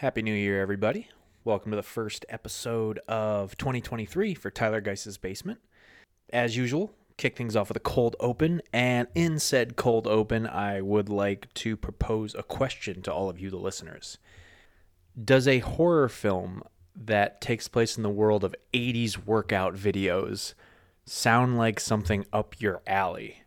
Happy New Year, everybody. Welcome to the first episode of 2023 for Tyler Geiss's Basement. As usual, kick things off with a cold open, and in said cold open, I would like to propose a question to all of you, the listeners. Does a horror film that takes place in the world of 80s workout videos sound like something up your alley?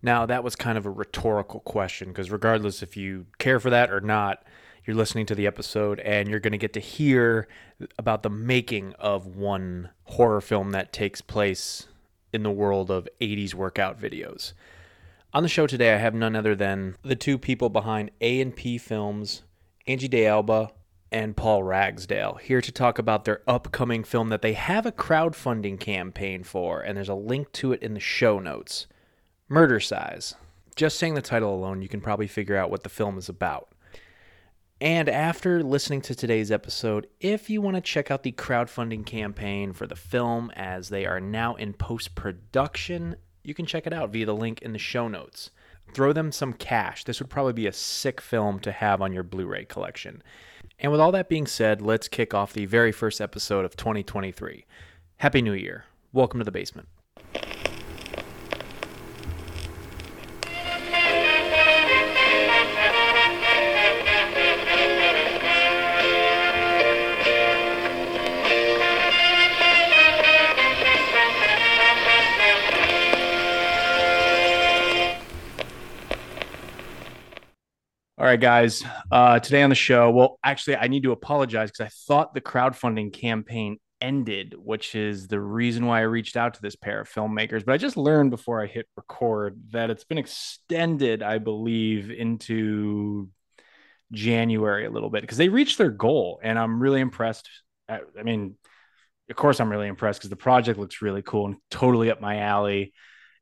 Now, that was kind of a rhetorical question because, regardless if you care for that or not, you're listening to the episode and you're going to get to hear about the making of one horror film that takes place in the world of 80s workout videos. On the show today, I have none other than the two people behind A&P Films, Angie DeAlba and Paul Ragsdale, here to talk about their upcoming film that they have a crowdfunding campaign for, and there's a link to it in the show notes. Murdercise. Just saying the title alone, you can probably figure out what the film is about. And after listening to today's episode, if you want to check out the crowdfunding campaign for the film as they are now in post production, you can check it out via the link in the show notes. Throw them some cash. This would probably be a sick film to have on your Blu ray collection. And with all that being said, let's kick off the very first episode of 2023. Happy New Year. Welcome to the basement. Right, guys. Uh, today on the show, well, actually, I need to apologize because I thought the crowdfunding campaign ended, which is the reason why I reached out to this pair of filmmakers. But I just learned before I hit record that it's been extended, I believe, into January a little bit because they reached their goal. And I'm really impressed. I, I mean, of course, I'm really impressed because the project looks really cool and totally up my alley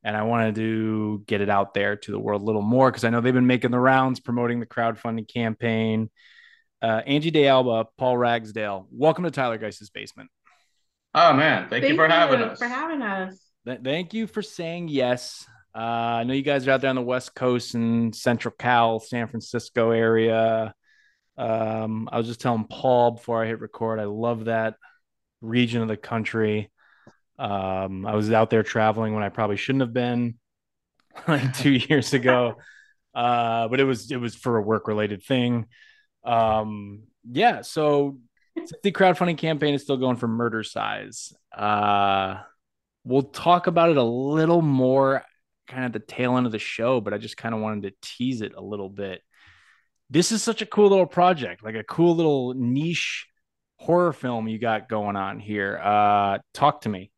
and I wanted to get it out there to the world a little more because I know they've been making the rounds promoting the crowdfunding campaign. Uh, Angie DeAlba, Paul Ragsdale, welcome to Tyler Geiss's basement. Oh man, thank, thank you for having us. For having us. Th- thank you for saying yes. Uh, I know you guys are out there on the West Coast and Central Cal, San Francisco area. Um, I was just telling Paul before I hit record, I love that region of the country. Um, I was out there traveling when I probably shouldn't have been, like two years ago. Uh, but it was it was for a work related thing. Um, yeah, so the crowdfunding campaign is still going for Murdercise. Uh, we'll talk about it a little more kind of the tail end of the show, but I just kind of wanted to tease it a little bit. This is such a cool little project, like a cool little niche horror film you got going on here. Uh, talk to me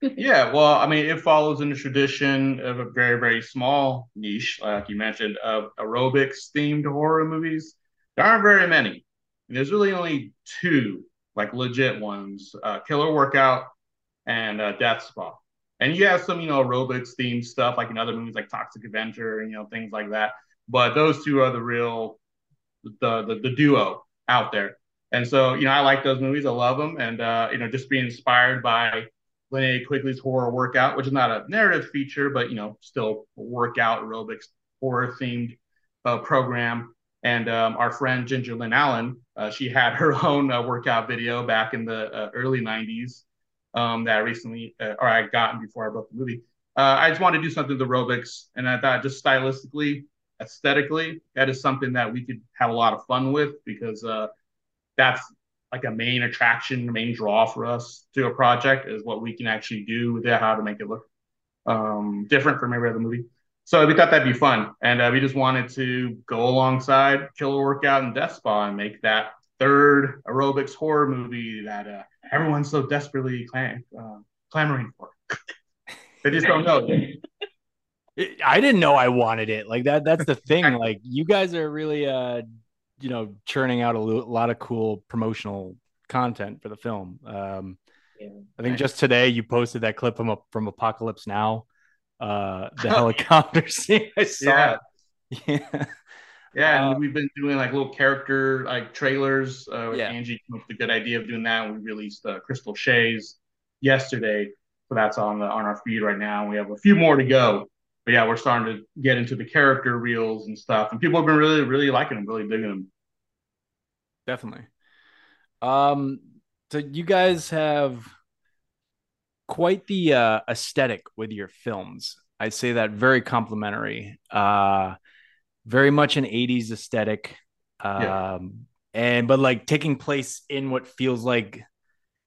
yeah, well, I mean, it follows in the tradition of a very, very small niche, like you mentioned, of aerobics themed horror movies. There aren't very many. There's really only two, like legit ones uh, Killer Workout and uh, Death Spa. And you have some, you know, aerobics themed stuff, like in other movies like Toxic Avenger and, you know, things like that. But those two are the real, the, the, the duo out there. And so, you know, I like those movies. I love them. And, uh, you know, just being inspired by Linnea Quigley's horror workout, which is not a narrative feature, but you know, still workout aerobics horror themed uh, program. And um, our friend Ginger Lynn Allen, uh, she had her own uh, workout video back in the uh, early '90s um, that I recently, uh, or I gotten before I wrote the movie. Uh, I just wanted to do something with aerobics, and I thought just stylistically, aesthetically, that is something that we could have a lot of fun with because that's like a main attraction, main draw for us to a project is what we can actually do with it, how to make it look um, different from every other movie. So we thought that'd be fun, and uh, we just wanted to go alongside Killer Workout and Death Spa and make that third aerobics horror movie that uh, everyone's so desperately clam- uh, clamoring for. they just don't know. I didn't know I wanted it. Like that. That's the thing. Like you guys are really uh you know churning out a lot of cool promotional content for the film. Um, yeah, I think just today you posted that clip from from Apocalypse Now, uh, the helicopter scene. I saw yeah. it. Yeah. Yeah, and uh, we've been doing like little character like trailers. Uh, yeah. Angie came up with a good idea of doing that. We released uh, Crystal Shays yesterday, so that's on the on our feed right now. We have a few more to go but yeah, we're starting to get into the character reels and stuff, and people have been really, really liking them, really digging them. definitely. Um, so you guys have quite the uh, aesthetic with your films. I say that very complimentary. Uh, very much an 80s aesthetic. Um, yeah. and but like taking place in what feels like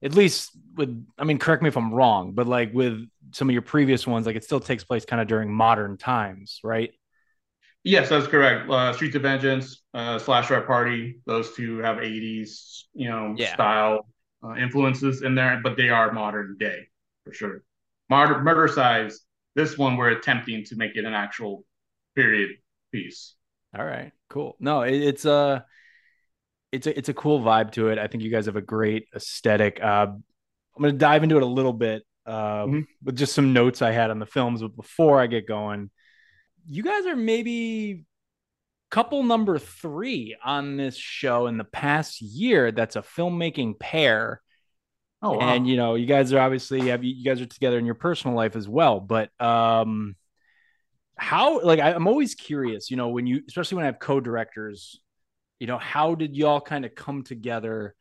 at least with I mean, correct me if I'm wrong, but like with some of your previous ones, like it still takes place kind of during modern times, right? Yes, that's correct. Uh, Streets of Vengeance, uh, Slasher at Party, those two have 80s, you know, yeah. style uh, influences in there, but they are modern day for sure. Murder, Murdercise this one we're attempting to make it an actual period piece. All right, cool. No, it, it's a uh, it's a it's a cool vibe to it. I think you guys have a great aesthetic. Uh, I'm gonna dive into it a little bit uh, mm-hmm. with just some notes I had on the films. But before I get going, you guys are maybe couple number three on this show in the past year. That's a filmmaking pair. Oh, wow. and you know, you guys are obviously have you guys are together in your personal life as well. But um, how like I, I'm always curious, you know, when you especially when I have co-directors, you know, how did y'all kind of come together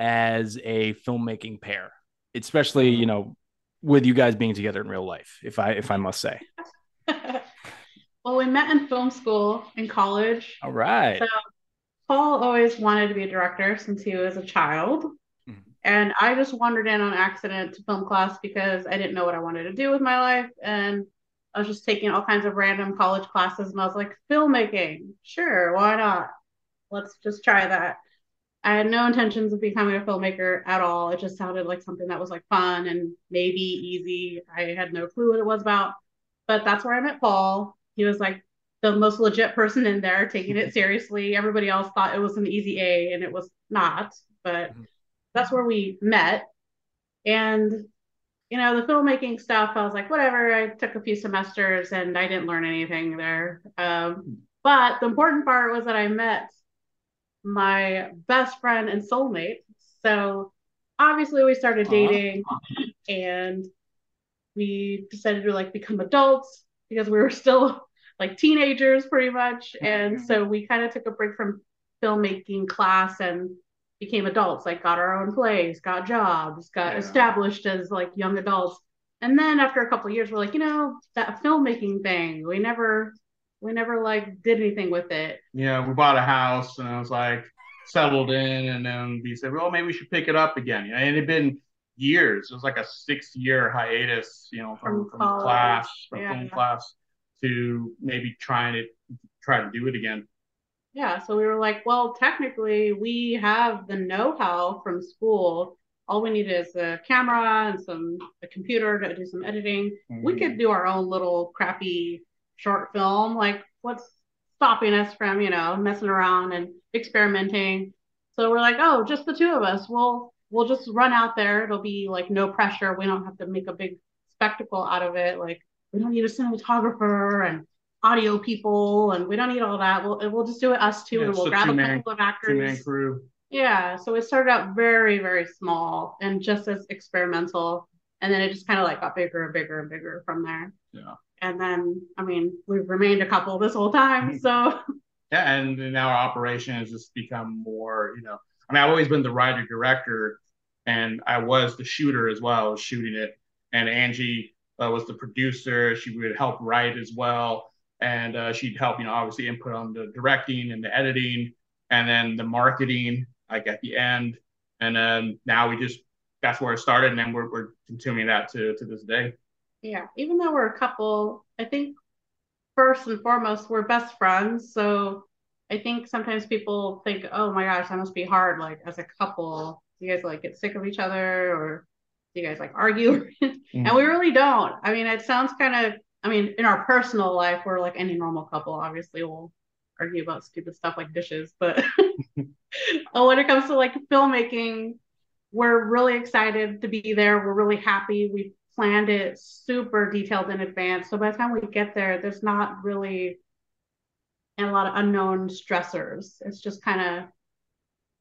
as a filmmaking pair, especially you know with you guys being together in real life, if I if I must say. well, we met in film school in college. All right. So Paul always wanted to be a director since he was a child. Mm-hmm. And I just wandered in on accident to film class because I didn't know what I wanted to do with my life. And I was just taking all kinds of random college classes and I was like, filmmaking, sure, why not? Let's just try that. I had no intentions of becoming a filmmaker at all. It just sounded like something that was like fun and maybe easy. I had no clue what it was about. But that's where I met Paul. He was like the most legit person in there, taking it seriously. Everybody else thought it was an easy A and it was not. But mm-hmm. that's where we met. And you know, the filmmaking stuff, I was like, whatever. I took a few semesters and I didn't learn anything there. Um, but the important part was that I met my best friend and soulmate. So obviously we started dating uh-huh. and we decided to like become adults because we were still like teenagers pretty much. And so we kind of took a break from filmmaking class and became adults, like got our own place, got jobs, got yeah. established as like young adults. And then after a couple years, we're like, you know, that filmmaking thing, we never we never like did anything with it. Yeah, we bought a house and I was like settled in, and then we said, well, maybe we should pick it up again. You know, And it had been years. It was like a six year hiatus, you know, from, from, from class, from yeah. film class to maybe trying to try to do it again. Yeah, so we were like, well, technically, we have the know-how from school. All we need is a camera and some a computer to do some editing. Mm-hmm. We could do our own little crappy short film. Like, what's stopping us from, you know, messing around and experimenting? So we're like, oh, just the two of us. We'll we'll just run out there. It'll be like no pressure. We don't have to make a big spectacle out of it. Like we don't need a cinematographer and audio people, and we don't need all that. We'll we'll just do it us two, yeah, and we'll grab a couple of actors. crew. Yeah, so it started out very very small and just as experimental, and then it just kind of like got bigger and bigger and bigger from there. Yeah and then I mean we've remained a couple this whole time. Mm-hmm. So yeah, and now our operation has just become more, you know. I mean, I've always been the writer director, and I was the shooter as well, shooting it. And Angie uh, was the producer. She would help write as well, and uh, she'd help, you know, obviously input on the directing and the editing, and then the marketing, like at the end. And then now we just that's where it started, and then we're, we're continuing that to to this day. Yeah, even though we're a couple, I think first and foremost, we're best friends. So I think sometimes people think, oh my gosh, that must be hard. Like as a couple, do you guys like get sick of each other or do you guys like argue? mm-hmm. And we really don't. I mean, it sounds kind of, I mean, in our personal life, we're like any normal couple. Obviously, we'll argue about stupid stuff like dishes. But when it comes to like filmmaking, we're really excited to be there. We're really happy. We planned it super detailed in advance. So by the time we get there, there's not really a lot of unknown stressors. It's just kind of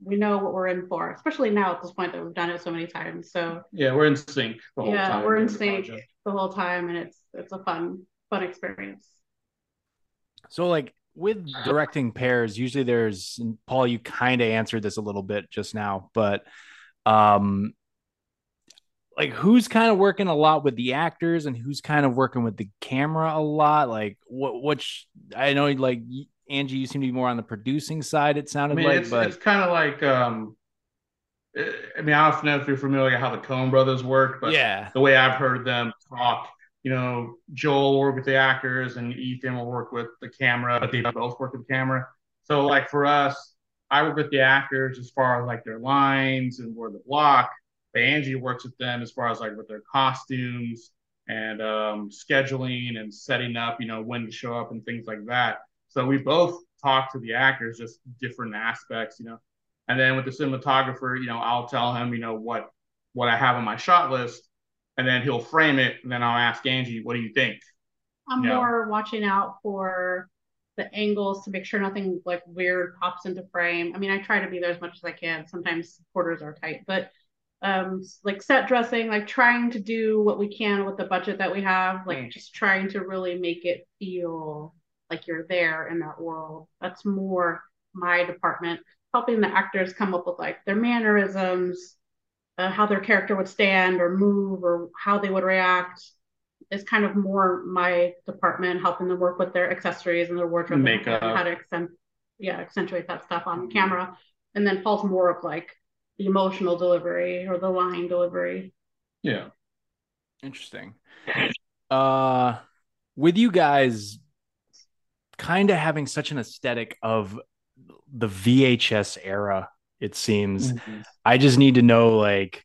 we know what we're in for, especially now at this point that we've done it so many times. So yeah, we're in sync the whole yeah, time. Yeah, we're in sync the, the whole time, and it's it's a fun fun experience. So like with directing pairs, usually there's Paul. You kind of answered this a little bit just now, but um, like who's kind of working a lot with the actors and who's kind of working with the camera a lot. Like what? Which I know, like Angie, you seem to be more on the producing side. It sounded I mean, like, it's, but it's kind of like um, I mean, I don't know if you're familiar with how the Coen brothers work, but yeah, the way I've heard them talk, you know, Joel will work with the actors and Ethan will work with the camera, but they both work with the camera. So like for us, I work with the actors as far as like their lines and where the block. But Angie works with them as far as like with their costumes and um, scheduling and setting up, you know, when to show up and things like that. So we both talk to the actors, just different aspects, you know. And then with the cinematographer, you know, I'll tell him, you know, what what I have on my shot list, and then he'll frame it, and then I'll ask Angie, what do you think? I'm you more know? watching out for the angles to make sure nothing like weird pops into frame. I mean, I try to be there as much as I can. Sometimes quarters are tight, but um like set dressing, like trying to do what we can with the budget that we have, like just trying to really make it feel like you're there in that world. That's more my department helping the actors come up with like their mannerisms, uh, how their character would stand or move or how they would react is kind of more my department, helping them work with their accessories and their wardrobe, makeup, how to accent, yeah, accentuate that stuff on mm-hmm. camera. And then falls more of like the emotional delivery or the line delivery. Yeah. Interesting. Uh, with you guys kind of having such an aesthetic of the VHS era, it seems. Mm-hmm. I just need to know like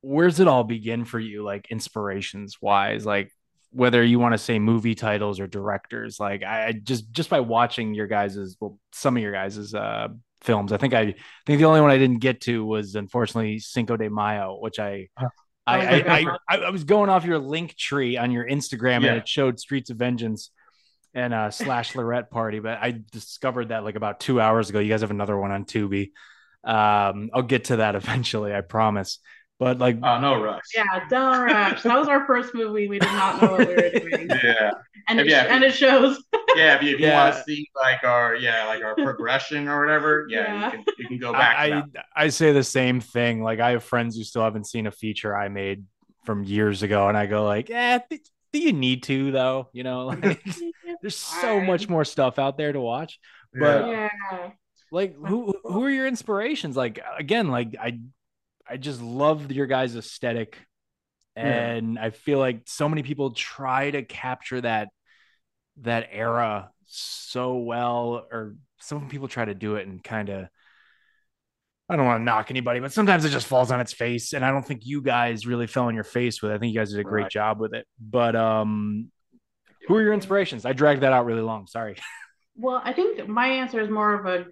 where's it all begin for you, like inspirations wise? Like whether you want to say movie titles or directors, like I, I just just by watching your guys's well, some of your guys's uh films. I think I, I think the only one I didn't get to was unfortunately Cinco de Mayo, which I I, I, I, I, was going off your Linktree on your Instagram yeah. and it showed Streets of Vengeance and uh, slash Lorette Party, but I discovered that like about two hours ago. You guys have another one on Tubi. Um, I'll get to that eventually, I promise. But like, oh no rush. Yeah, don't rush. That was our first movie. We did not know what we were doing. yeah, and it, yeah, and it shows. yeah, if you, if you yeah. want to see like our yeah like our progression or whatever, yeah, yeah. You, can, you can go back. I, I say the same thing. Like I have friends who still haven't seen a feature I made from years ago, and I go like, eh, do you need to though? You know, like there's so much more stuff out there to watch. But yeah. like who who are your inspirations? Like again, like I I just love your guys' aesthetic. And yeah. I feel like so many people try to capture that that era so well, or some people try to do it and kind of I don't want to knock anybody, but sometimes it just falls on its face. And I don't think you guys really fell on your face with it. I think you guys did a great right. job with it. But um who are your inspirations? I dragged that out really long. Sorry. Well, I think my answer is more of a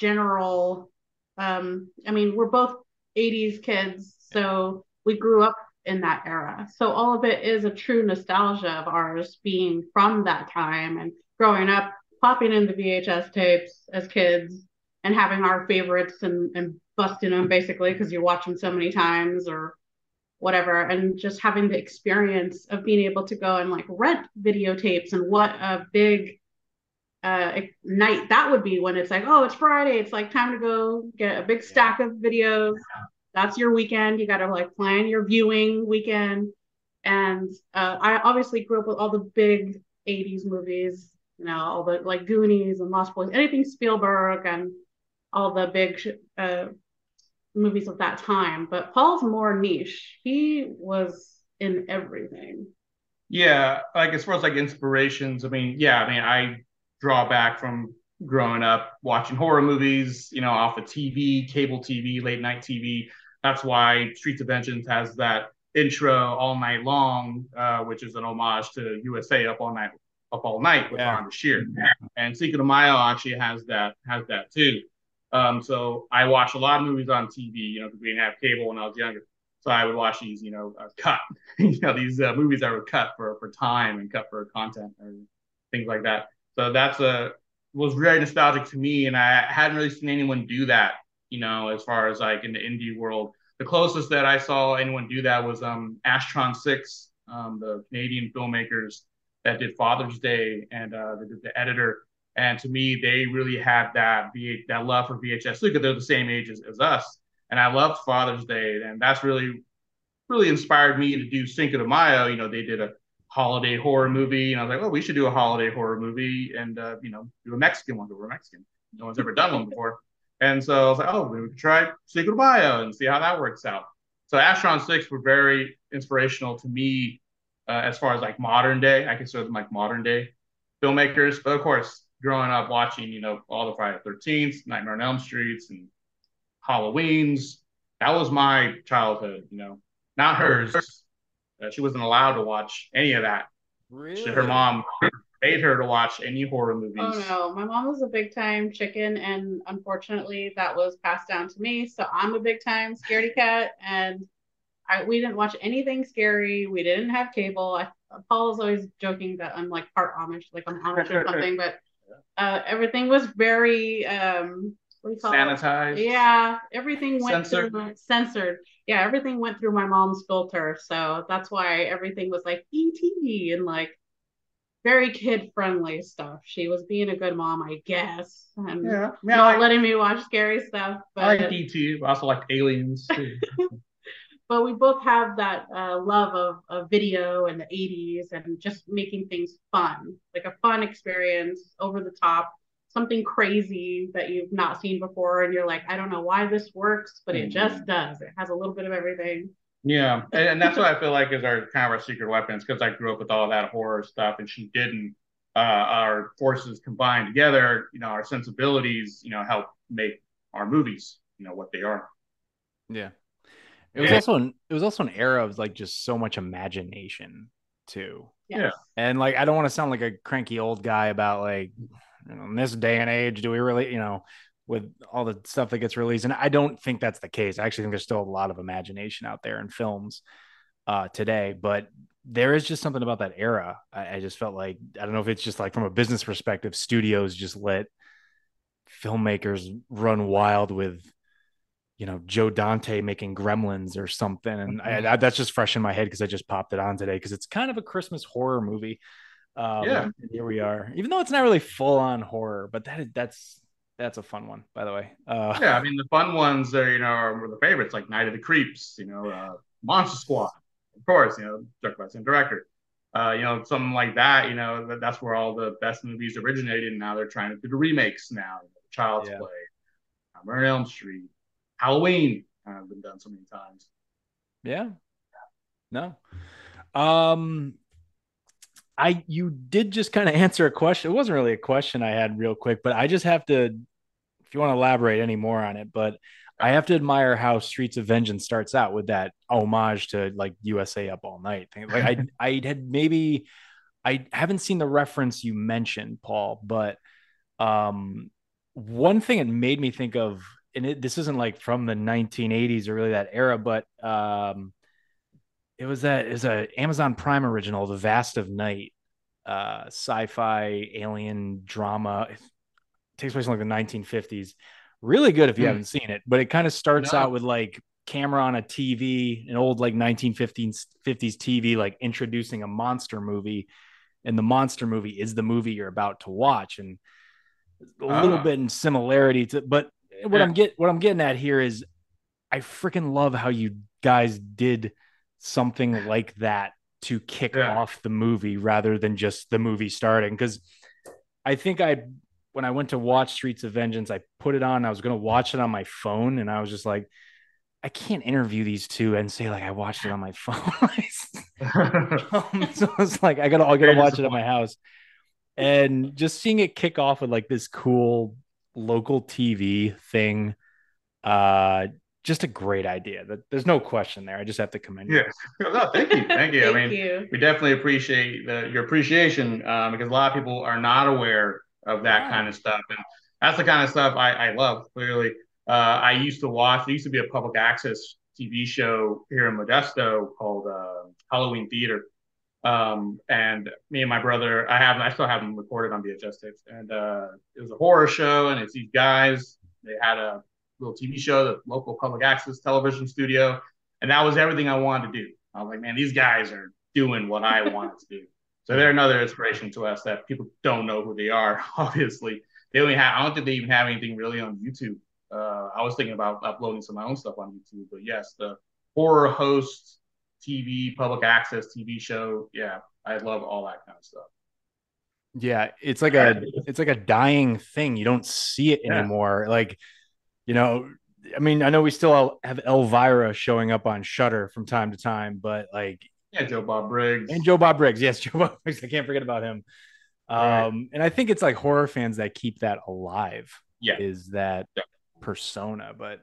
general um I mean, we're both 80s kids, so we grew up in that era. So all of it is a true nostalgia of ours being from that time and growing up, popping in the VHS tapes as kids and having our favorites and, and busting them basically because you watch them so many times or whatever and just having the experience of being able to go and like rent videotapes and what a big uh, night that would be when it's like oh it's friday it's like time to go get a big stack of videos that's your weekend you got to like plan your viewing weekend and uh, i obviously grew up with all the big 80s movies you know all the like goonies and lost boys anything spielberg and all the big uh, movies of that time. But Paul's more niche. He was in everything. Yeah, like as far as like inspirations, I mean, yeah, I mean, I draw back from growing up watching horror movies, you know, off of TV, cable TV, late night TV. That's why Streets of Vengeance has that intro all night long, uh, which is an homage to USA Up All Night, Up All Night with yeah. Rhonda Shear. And Cinco de Mayo actually has that has that too. Um, so I watched a lot of movies on TV, you know, because we didn't have cable when I was younger. So I would watch these, you know, uh, cut, you know, these uh, movies that were cut for for time and cut for content or things like that. So that's a was very nostalgic to me, and I hadn't really seen anyone do that, you know, as far as like in the indie world. The closest that I saw anyone do that was um, Astron Six, um, the Canadian filmmakers that did Father's Day, and uh, the, the editor And to me, they really had that V- that love for VHS because they're the same age as, as us. And I loved Father's Day, and that's really really inspired me to do Cinco de Mayo. You know, they did a holiday horror movie, and I was like, oh, we should do a holiday horror movie, and uh, you know, do a Mexican one. But we're Mexican. No one's ever done one before. And so I was like, oh, we could try de Mayo and see how that works out. So Astron Six were very inspirational to me uh, as far as like modern day. I consider them like modern day filmmakers. But of course, growing up watching, you know, all the Friday the 13th, Nightmare on Elm Streets, and Halloween's, that was my childhood, you know, not hers. Uh, she wasn't allowed to watch any of that. Really? She, her mom made her to watch any horror movies. Oh no, my mom was a big time chicken, and unfortunately, that was passed down to me. So I'm a big time scaredy cat, and I we didn't watch anything scary. We didn't have cable. I, Paul is always joking that I'm like part Amish, like I'm Amish or something, but uh, everything was very um, sanitized. It? Yeah, everything went Censored. through censored. Yeah, everything went through my mom's filter, so that's why everything was like ET and like very kid friendly stuff. She was being a good mom, I guess, and Yeah, yeah, not I, letting me watch scary stuff. But I like ET. but I also like Aliens. Too. but we both have that uh, love of, of video and the 80s and just making things fun, like a fun experience, over the top, something crazy that you've not seen before, and you're like, I don't know why this works, but it just does. It has a little bit of everything. Yeah, and, and that's what I feel like is our kind of our secret weapons because I grew up with all that horror stuff, and she didn't. Uh, our forces combined together, you know, our sensibilities, you know, help make our movies, you know, what they are. Yeah. It was Yeah. also an, it was also an era of like just so much imagination too. Yeah. And like I don't want to sound like a cranky old guy about like you know, in this day and age, do we really, you know, with all the stuff that gets released? And I don't think that's the case. I actually think there's still a lot of imagination out there in films uh today, but there is just something about that era. I, I just felt like I don't know if it's just like from a business perspective, studios just let filmmakers run wild with you know Joe Dante making Gremlins or something, and I, I, that's just fresh in my head because I just popped it on today because it's kind of a Christmas horror movie. Um, Yeah. here we are, even though it's not really full on horror, but that is, that's that's a fun one, by the way. Uh, Yeah, I mean the fun ones are you know are the favorites like Night of the Creeps, you know, uh, Monster Squad, of course, you know, directed by the same director. Uh, you know, something like that. You know, that, that's where all the best movies originated. And now they're trying to do the remakes now. Child's Yeah. Play, Nightmare on Elm Street, Halloween. I've been done so many times. Yeah. No. Um I you did just kind of answer a question. It wasn't really a question I had real quick, but I just have to if you want to elaborate any more on it, but I have to admire how Streets of Vengeance starts out with that homage to like USA Up All Night thing. Like I I had maybe I haven't seen the reference you mentioned, Paul, but um one thing it made me think of and it, this isn't like from the 1980s or really that era, but um, it was that is a Amazon Prime original, The Vast of Night, uh, sci-fi alien drama. It takes place in like the 1950s. Really good if you Hmm. haven't seen it, but it kind of starts No. out with like camera on a TV, an old like 1950s TV, like introducing a monster movie, and the monster movie is the movie you're about to watch, and a little Ah. bit in similarity to, but what Yeah. I'm get what I'm getting at here is I freaking love how you guys did something like that to kick Yeah. off the movie rather than just the movie starting. Because I think I when I went to watch Streets of Vengeance I put it on I was going to watch it on my phone and I was just like I can't interview these two and say like I watched it on my phone. Um, so it's like I gotta I gotta watch it at my house, and just seeing it kick off with like this cool local TV thing, uh, just a great idea. That there's no question there. I just have to commend you. yeah. No, thank you, thank you. Thank I mean, you. we definitely appreciate the, your appreciation um, because a lot of people are not aware of that Yeah. kind of stuff, and that's the kind of stuff I, I love. Clearly, uh, I used to watch. There used to be a public access TV show here in Modesto called uh, Halloween Theater, um, and me and my brother, I have, I still have them recorded on VHS tapes, and uh, it was a horror show, and it's these guys. They had a little TV show, the local public access television studio, and that was everything I wanted to do. I was like, man, these guys are doing what I wanted to do. So they're another inspiration to us that people don't know who they are. Obviously, they only have. I don't think they even have anything really on YouTube. Uh, I was thinking about uploading some of my own stuff on YouTube, but yes, the horror host TV, public access TV show. Yeah, I love all that kind of stuff. Yeah, it's like a it's like a dying thing. You don't see it yeah. anymore. Like, you know, I mean, I know we still have Elvira showing up on Shudder from time to time, but like yeah, Joe Bob Briggs and Joe Bob Briggs. Yes, Joe Bob Briggs. I can't forget about him. Right. Um, and I think it's like horror fans that keep that alive. Yeah, is that yeah. persona? But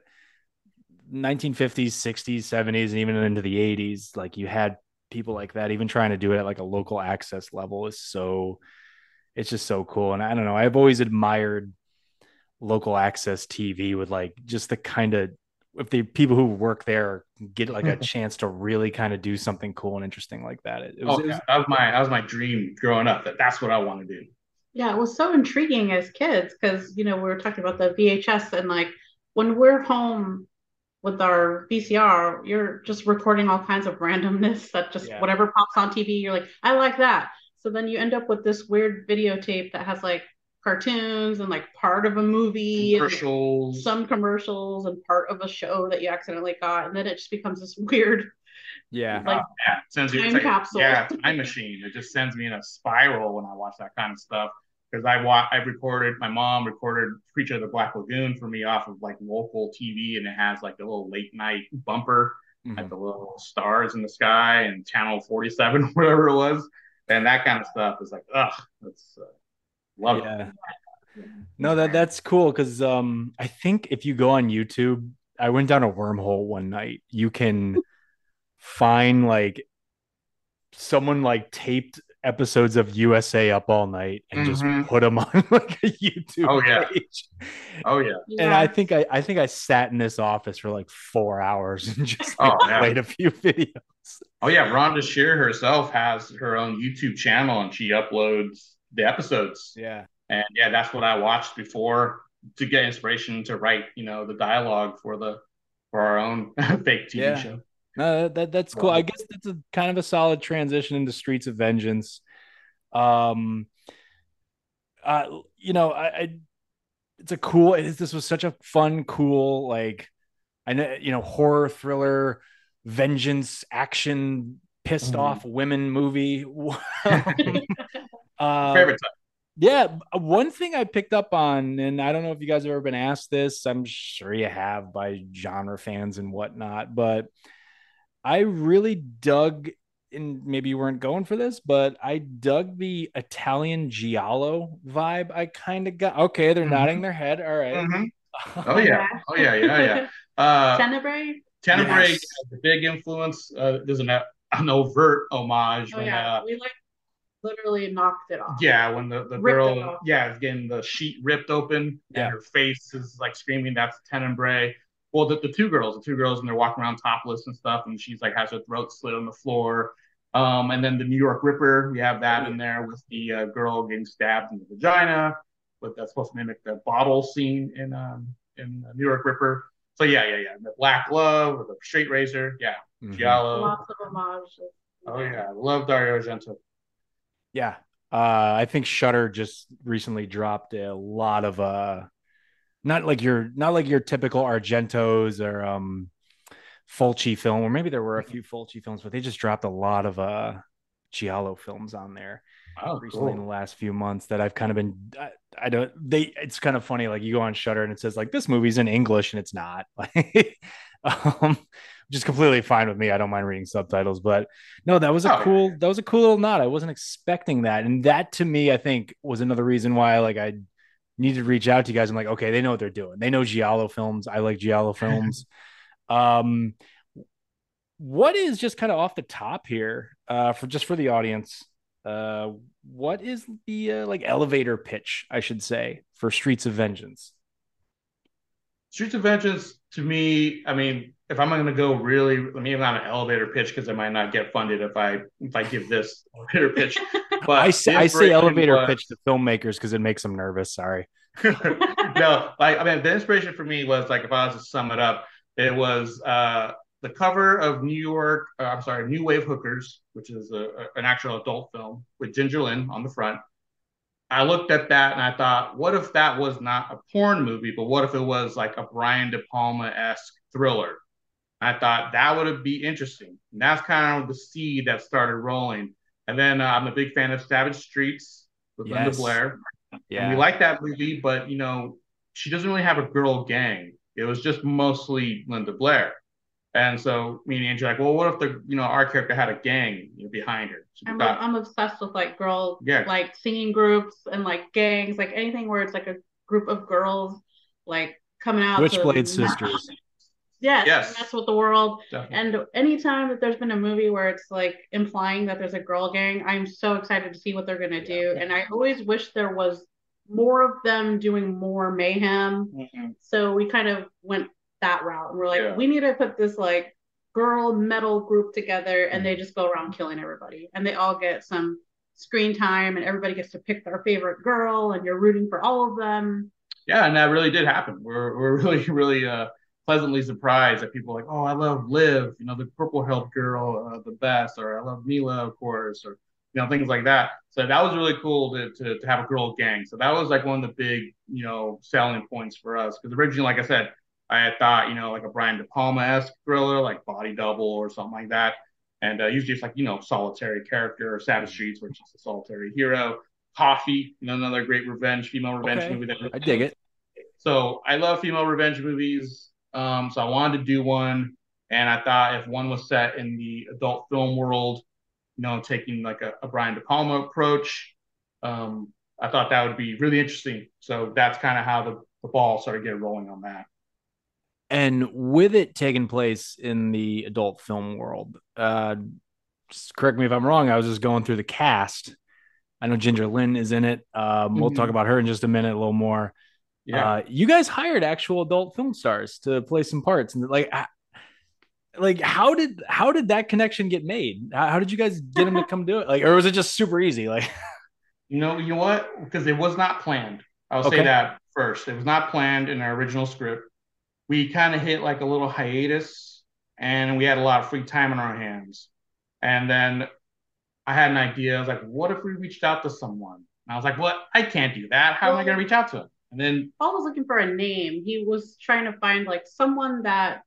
1950s, 60s, 70s, and even into the 80s, like you had people like that. Even trying to do it at like a local access level is so. It's just so cool, and I don't know. I've always admired local access TV with like just the kind of if the people who work there get like a chance to really kind of do something cool and interesting like that. It, it was, oh, it was, that was my that was my dream growing up. That that's what I want to do. Yeah, it was so intriguing as kids because you know we were talking about the VHS and like when we're home with our VCR, you're just recording all kinds of randomness that just yeah. whatever pops on TV, you're like, I like that. So then you end up with this weird videotape that has like cartoons and like part of a movie commercials. some commercials and part of a show that you accidentally got and then it just becomes this weird yeah. like yeah, sends you time like, capsule. Yeah time machine. It just sends me in a spiral when i watch that kind of stuff because i watch i recorded my mom recorded creature of the black lagoon for me off of like local tv and it has like a little late night bumper mm-hmm. like the little stars in the sky and channel 47 whatever it was and that kind of stuff is like ugh that's uh, Love yeah. it. No, that that's cool because um I think if you go on YouTube, I went down a wormhole one night. You can find like someone like taped episodes of USA Up All Night and mm-hmm. just put them on like a YouTube oh, yeah. page. Oh yeah. And I think I I think I sat in this office for like four hours and just like, oh, played a few videos. Oh yeah, Rhonda Shear herself has her own YouTube channel and she uploads the episodes. Yeah. And yeah, that's what I watched before to get inspiration to write, you know, the dialogue for the for our own fake TV yeah. show. No, that that's cool. I guess that's a kind of a solid transition into Streets of Vengeance. Um, uh, you know, I, I it's a cool. It, this was such a fun, cool, like I know, you know, horror thriller, vengeance, action, pissed mm-hmm. off women movie. Uh, Favorite time. Yeah, one thing I picked up on, and I don't know if you guys have ever been asked this. I'm sure you have by genre fans and whatnot, but I really dug. And maybe you weren't going for this, but I dug the Italian giallo vibe. I kind of got okay. They're mm-hmm. nodding their head. All right. mm-hmm. Oh yeah. Oh yeah. Yeah. Yeah. Uh, Tenebrae. Tenebrae yes. has a big influence. Uh, there's an, an overt homage. Oh when, yeah. Uh, we like literally knocked it off. Yeah, when the, the girl, yeah, is getting the sheet ripped open yeah. and her face is like screaming, that's Tenebrae. Well, the, the two girls, the two girls, and they're walking around topless and stuff, and she's like has her throat slit on the floor. Um, and then the New York Ripper, we have that in there with the uh, girl getting stabbed in the vagina, but that's supposed to mimic the bottle scene in um in New York Ripper. So yeah, yeah, yeah. The black glove with the straight razor, yeah. Mm-hmm. Giallo. Lots of homages. Oh yeah, love Dario Argento. Yeah. Uh, I think Shudder just recently dropped a lot of uh not like your not like your typical Argentos or um Fulci film, or maybe there were a few Fulci films, but they just dropped a lot of uh Giallo films on there oh, recently cool. in the last few months that I've kind of been I, I, don't they it's kind of funny like you go on Shudder and it says like this movie's in English and it's not like um which is completely fine with me. I don't mind reading subtitles, but no, that was a oh, cool, that was a cool little nod. I wasn't expecting that. And that to me, I think was another reason why like I needed to reach out to you guys. I'm like, okay, they know what they're doing. They know Giallo films. I like Giallo films. um, what is just kind of off the top here uh, for just for the audience? Uh, what is the uh, like elevator pitch, I should say, for Streets of Vengeance? Streets of Vengeance to me, I mean, if I'm going to go really, maybe not an elevator pitch because I might not get funded if I if I give this elevator pitch. But I say I say elevator was, pitch to filmmakers because it makes them nervous. Sorry. no, like I mean, the inspiration for me was like if I was to sum it up, it was uh the cover of New York, uh, I'm sorry, New Wave Hookers, which is a, a, an actual adult film with Ginger Lynn on the front. I looked at that and I thought, what if that was not a porn movie, but what if it was like a Brian De Palma esque thriller? I thought that would be interesting. And that's kind of the seed that started rolling. And then uh, I'm a big fan of Savage Streets with yes. Linda Blair. Yeah. And we like that movie, but you know, she doesn't really have a girl gang. It was just mostly Linda Blair. And so me and Angie like, well, what if the you know our character had a gang you know, behind her? So I'm, thought, I'm obsessed with like girl yeah. like singing groups and like gangs, like anything where it's like a group of girls like coming out. Switchblade Sisters. Yes, yes. mess with the world. Definitely. And anytime that there's been a movie where it's like implying that there's a girl gang, I'm so excited to see what they're gonna do. And I always wish there was more of them doing more mayhem. Mm-hmm. So we kind of went that route. And we're like, yeah. we need to put this like girl metal group together and they mm-hmm. just go around killing everybody. And they all get some screen time and everybody gets to pick their favorite girl and you're rooting for all of them. Yeah, and that really did happen. We're we're really, really uh pleasantly surprised that people are like, oh, I love Liv, you know, the purple haired girl, uh, the best, or I love Mila, of course, or you know, things like that. So that was really cool to, to, to have a girl gang. So that was like one of the big, you know, selling points for us. Because originally, like I said, I had thought, you know, like a Brian De Palma esque thriller, like Body Double or something like that. And uh, usually it's like, you know, solitary character or Savage Streets, which is a solitary hero. Coffy, you know, another great revenge, female revenge okay. movie. That I dig it. So I love female revenge movies. Um, so I wanted to do one. And I thought if one was set in the adult film world, you know, taking like a, a Brian De Palma approach, um, I thought that would be really interesting. So that's kind of how the, the ball started getting rolling on that and with it taking place in the adult film world uh correct me if i'm wrong i was just going through the cast. I know ginger lynn is in it. Um, mm-hmm. we'll talk about her in just a minute a little more. Yeah. Uh, you guys hired actual adult film stars to play some parts. And like like how did how did that connection get made? How, how did you guys get them to come do it? Like or was it just super easy? Like you know you know what? Because it was not planned. I'll okay. say that first. It was not planned in our original script we kind of hit like a little hiatus and we had a lot of free time on our hands. And then I had an idea. I was like, what if we reached out to someone? And I was like, well, I can't do that. How well, am I going to reach out to him? And then Paul was looking for a name. He was trying to find like someone that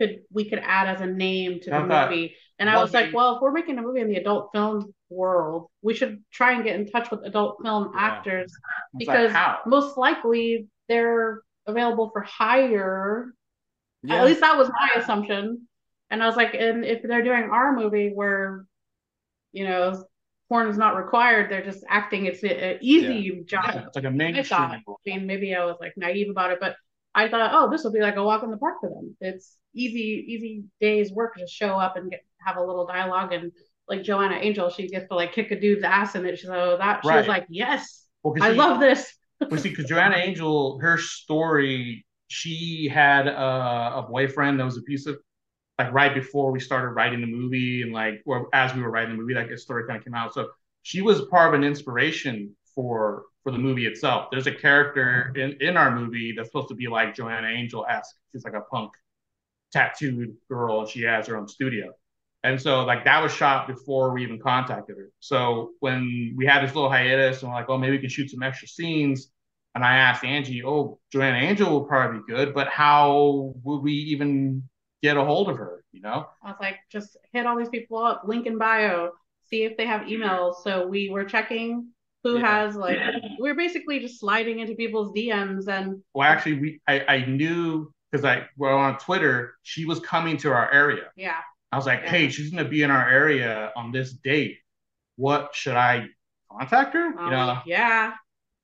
could we could add as a name to the movie. And I was like, well, if we're making a movie in the adult film world, we should try and get in touch with adult film yeah. actors because like, most likely they're available for hire. Yeah. At least that was my assumption. And I was like, and if they're doing our movie where, you know, porn is not required, they're just acting. It's an easy yeah. job. Yeah, it's like a mainstream. I, I mean, maybe I was like naive about it, but I thought, oh, this will be like a walk in the park for them. It's easy, easy days work to show up and get have a little dialogue and like Joanna Angel, she gets to like kick a dude's ass and it. So oh, that she was like, yes, well, I love this well, see, because Joanna Angel, her story, she had a, a boyfriend that was abusive, like right before we started writing the movie, and like, or as we were writing the movie, like a story kind of came out. So she was part of an inspiration for for the movie itself. There's a character in in our movie that's supposed to be like Joanna Angel esque. She's like a punk tattooed girl, and she has her own studio. And so like that was shot before we even contacted her. So when we had this little hiatus and we're like, oh, maybe we can shoot some extra scenes. And I asked Angie, oh, Joanna Angel will probably be good, but how would we even get a hold of her? You know? I was like, just hit all these people up, link in bio, see if they have emails. So we were checking who yeah. has like we are basically just sliding into people's DMs and well actually we I, I knew because I well on Twitter she was coming to our area. Yeah. I was like, hey, she's gonna be in our area on this date. What should I contact her? Um, you know? Yeah.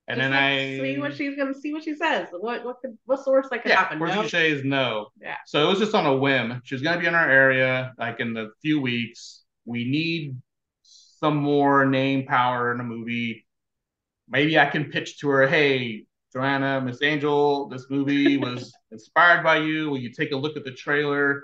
And Just then I see what she's gonna see what she says. What what could what source that could yeah, happen? Worst no? say is no. Yeah. So it was just on a whim. She's gonna be in our area like in the few weeks. We need some more name power in a movie. Maybe I can pitch to her, hey, Joanna, Miss Angel, this movie was inspired by you. Will you take a look at the trailer?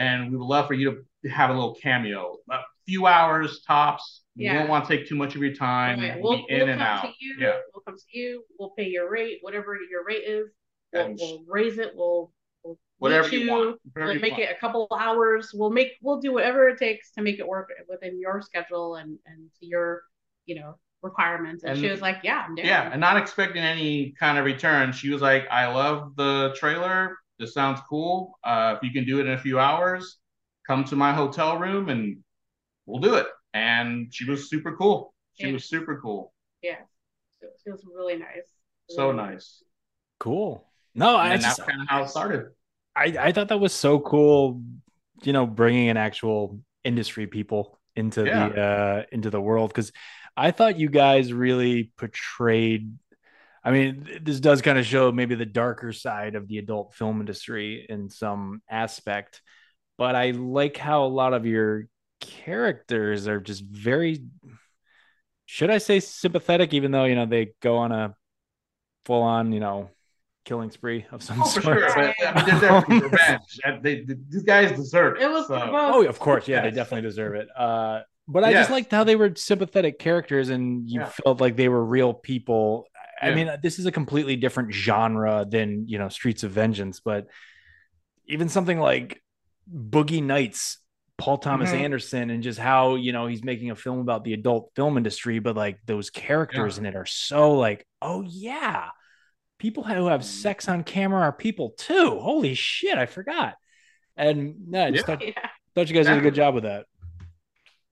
And we would love for you to have a little cameo, a few hours tops. Yeah. You don't want to take too much of your time. Right. We'll, in we'll and out. You, yeah. We'll come to you. We'll pay your rate, whatever your rate is. We'll, we'll raise it. We'll we'll Whatever meet you want. Whatever we'll you make want. it a couple hours. We'll make we'll do whatever it takes to make it work within your schedule and and to your you know requirements. And, she was like, yeah, I'm down. Yeah, and not expecting any kind of return. She was like, I love the trailer. This sounds cool. Uh, if you can do it in a few hours, come to my hotel room and we'll do it. And she was super cool. She Yeah. was super cool. yeah. So it was really nice. So Really nice. Cool. No, I just that's kind of how it started. I, I thought that was so cool, you know, bringing in actual industry people into Yeah. the uh into the world because I thought you guys really portrayed I mean, this does kind of show maybe the darker side of the adult film industry in some aspect, but I like how a lot of your characters are just very should I say sympathetic even though, you know, they go on a full on, you know, killing spree of some Oh, for sort. sure. Yeah. But, I mean, there's revenge. They- they- these guys deserve it. It was so. provoked. Oh, of course, yeah, they definitely deserve it. Uh, but I just liked how they were sympathetic characters, and you Yeah. felt like they were real people. I Yeah. mean, uh, this is a completely different genre than you know Streets of Vengeance, but even something like Boogie Nights, Paul Thomas Mhm. Anderson, and just how you know he's making a film about the adult film industry, but like those characters in it are so like, oh yeah, people who have mm. sex on camera are people too. Holy shit, I forgot. And no, I just Yeah. thought, Yeah. thought you guys did a good job with that.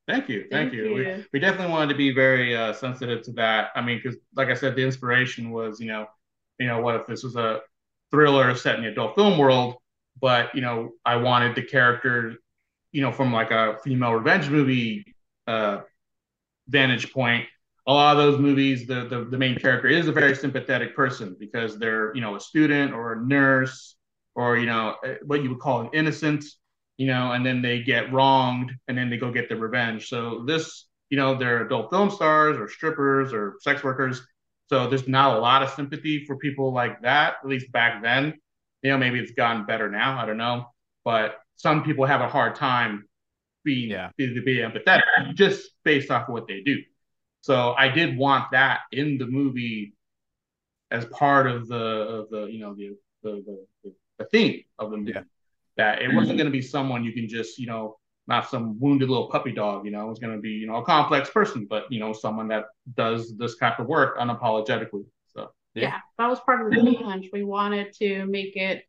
Thank you, thank, Thank you. We, you. we definitely wanted to be very uh, sensitive to that. I mean, because like I said, the inspiration was, you know, you know, what if this was a thriller set in the adult film world, but you know, I wanted the character, you know, from like a female revenge movie uh, vantage point. A lot of those movies, the, the the main character is a very sympathetic person because they're, you know, a student or a nurse or you know eh, what you would call an innocent you know, and then they get wronged and then they go get their revenge. So this, you know, they're adult film stars or strippers or sex workers. So there's not a lot of sympathy for people like that, at least back then. You know, maybe it's gotten better now. I don't know. But some people have a hard time being Yeah. to be empathetic just based off of what they do. So I did want that in the movie as part of the of the you know the the the, the theme of the movie. Yeah. That it wasn't going to be someone you can just you know not some wounded little puppy dog. You know, it was going to be you know a complex person, but you know someone that does this type of work unapologetically. So Yeah. yeah, that was part of the challenge. We wanted to make it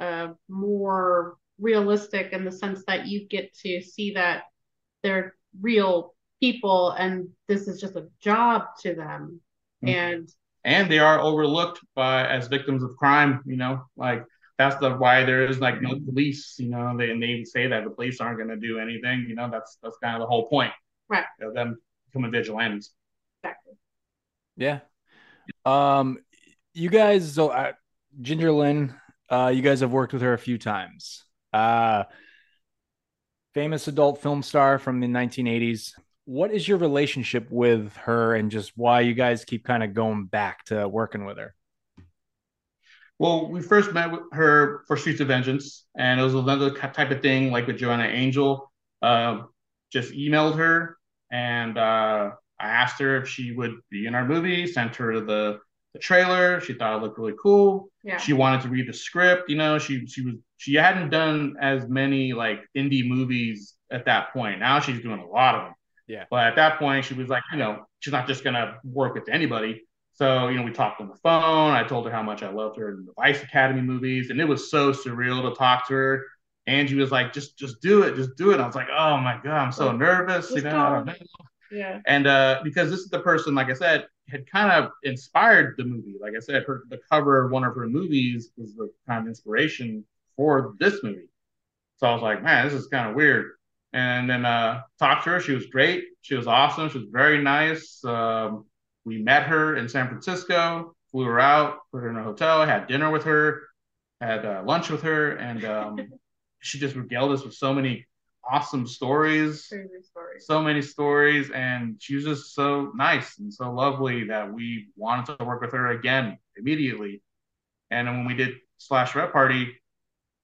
uh, more realistic in the sense that you get to see that they're real people and this is just a job to them. Mhm. And and they are overlooked by as victims of crime. You know, like that's the why there is like no police. You know, they and they say that the police aren't going to do anything. You know, that's that's kind of the whole point. Right. Of them becoming vigilantes. exactly. Yeah. Um, you guys, so uh, Ginger Lynn, uh, you guys have worked with her a few times. Uh, famous adult film star from the 1980s. What is your relationship with her, and just why you guys keep kind of going back to working with her? Well, we first met with her for Streets of Vengeance, and it was another type of thing like with Joanna Angel. Uh, just emailed her, and uh, I asked her if she would be in our movie. Sent her the the trailer. She thought it looked really cool. Yeah. She wanted to read the script. You know, she she was she hadn't done as many like indie movies at that point. Now she's doing a lot of them. Yeah. But at that point, she was like, you know, she's not just gonna work with anybody. So, you know, we talked on the phone. I told her how much I loved her in the Vice Academy movies, and it was so surreal to talk to her. Angie was like, just just do it, just do it. I was like, oh my God, I'm so nervous. You know, I don't know. Yeah. And uh, because this is the person, like I said, had kind of inspired the movie. Like I said, her the cover of one of her movies was the kind of inspiration for this movie. So I was like, man, this is kind of weird. And then uh, talked to her. She was great. She was awesome. She was very nice. Um, we met her in San Francisco, flew her out, put her in a hotel, had dinner with her, had uh, lunch with her, and um, she just regaled us with so many awesome stories. Story. so many stories and she was just so nice and so lovely that we wanted to work with her again immediately. And when we did Slashlorette party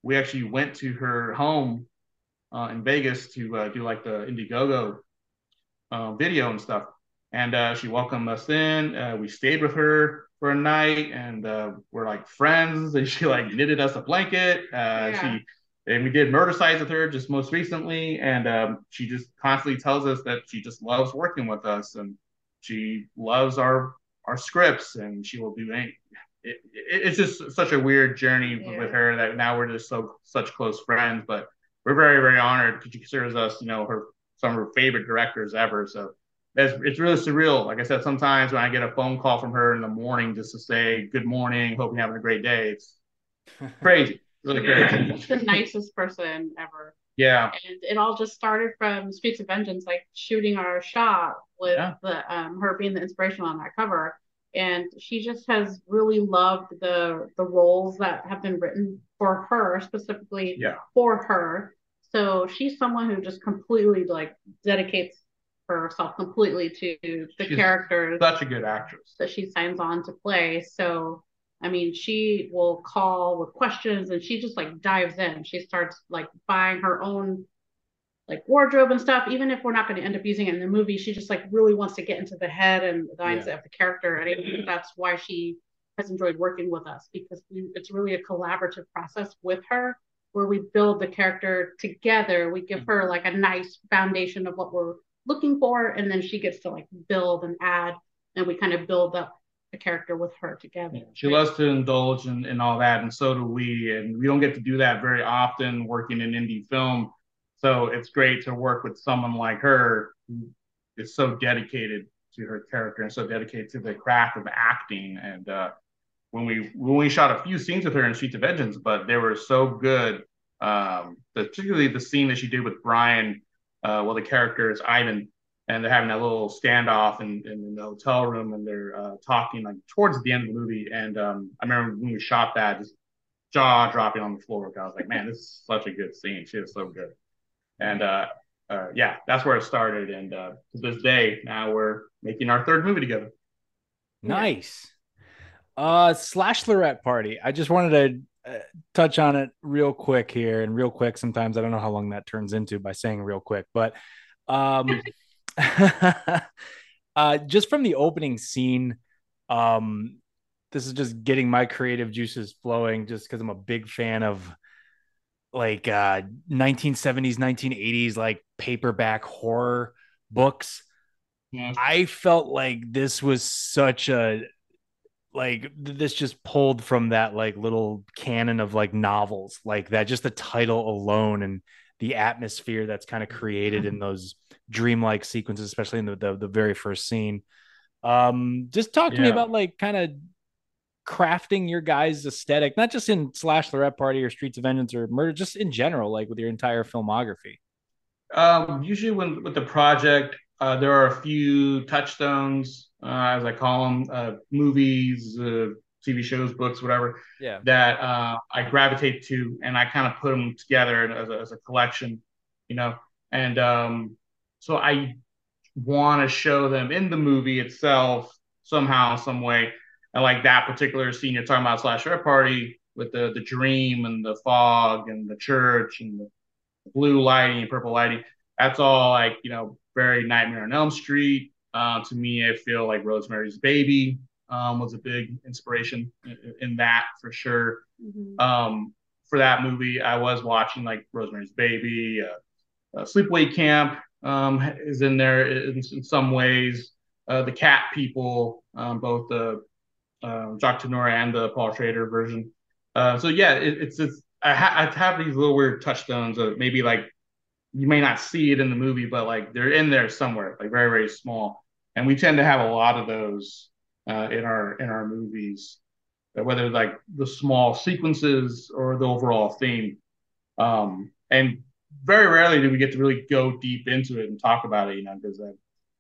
we actually went to her home uh, in vegas to uh, do like the indiegogo uh, video and stuff and uh, she welcomed us in. Uh, we stayed with her for a night, and uh, we're like friends. And she like knitted us a blanket. Uh, yeah. She and we did Murdercise with her just most recently, and um, she just constantly tells us that she just loves working with us, and she loves our our scripts, and she will do any. It, it, it's just such a weird journey yeah. with her that now we're just so such close friends, but we're very very honored because she considers us, you know, her some of her favorite directors ever. So it's, it's really surreal. Like I said, sometimes when I get a phone call from her in the morning just to say good morning, hope you're having a great day, it's crazy, really crazy. She's the nicest person ever. Yeah. And it all just started from Streets of Vengeance, like shooting our shot with yeah. the um, her being the inspiration on that cover. And she just has really loved the the roles that have been written for her, specifically yeah. for her. So she's someone who just completely like dedicates herself completely to the she's characters. Such a good actress that she signs on to play. So I mean, she will call with questions and she just like dives in. She starts like buying her own like wardrobe and stuff. Even if we're not going to end up using it in the movie, she just like really wants to get into the head and the mindset yeah. of the character. And I think that's why she has enjoyed working with us because we, it's really a collaborative process with her where we build the character together. We give mm-hmm. her like a nice foundation of what we're looking for, and then she gets to like build and add, and we kind of build up the character with her together. She loves to indulge in, in all that, and so do we. And we don't get to do that very often working in indie film. So it's great to work with someone like her who is so dedicated to her character and so dedicated to the craft of acting. And uh, when we when we shot a few scenes with her in Streets of Vengeance, but they were so good. Um, particularly the scene that she did with Brian uh, well, the character is Ivan, and they're having that little standoff in, in the hotel room, and they're uh, talking like towards the end of the movie. And um, I remember when we shot that, just jaw dropping on the floor. I was like, man, this is such a good scene. She is so good. And uh, uh, yeah, that's where it started. And uh, to this day, now we're making our third movie together. Nice. Uh, Slashlorette party. I just wanted to touch on it real quick here and real quick sometimes i don't know how long that turns into by saying real quick but um uh just from the opening scene um this is just getting my creative juices flowing just because i'm a big fan of like uh 1970s 1980s like paperback horror books yeah. i felt like this was such a like this just pulled from that like little canon of like novels like that just the title alone and the atmosphere that's kind of created in those dreamlike sequences especially in the the, the very first scene um just talk to yeah. me about like kind of crafting your guys aesthetic not just in Slashlorette party or streets of vengeance or murder just in general like with your entire filmography um usually when with the project uh, there are a few touchstones uh, as I call them, uh, movies, uh, TV shows, books, whatever. Yeah. That uh, I gravitate to, and I kind of put them together as a, as a collection, you know. And um, so I want to show them in the movie itself somehow, some way. And like that particular scene you're talking about, Slashlorette party with the the dream and the fog and the church and the blue lighting and purple lighting. That's all like you know very Nightmare on Elm Street, uh, to me, I feel like Rosemary's Baby um, was a big inspiration in, in that for sure. Mm-hmm. Um, for that movie, I was watching like Rosemary's Baby, uh, uh, Sleepaway Camp um, is in there in, in some ways. Uh, the Cat People, um, both the uh, Jacques Tourneur and the Paul Schrader version. Uh, so yeah, it, it's just I, ha- I have these little weird touchstones of maybe like you may not see it in the movie, but like they're in there somewhere, like very very small and we tend to have a lot of those uh, in our in our movies, uh, whether like the small sequences or the overall theme. Um, and very rarely do we get to really go deep into it and talk about it, you know, because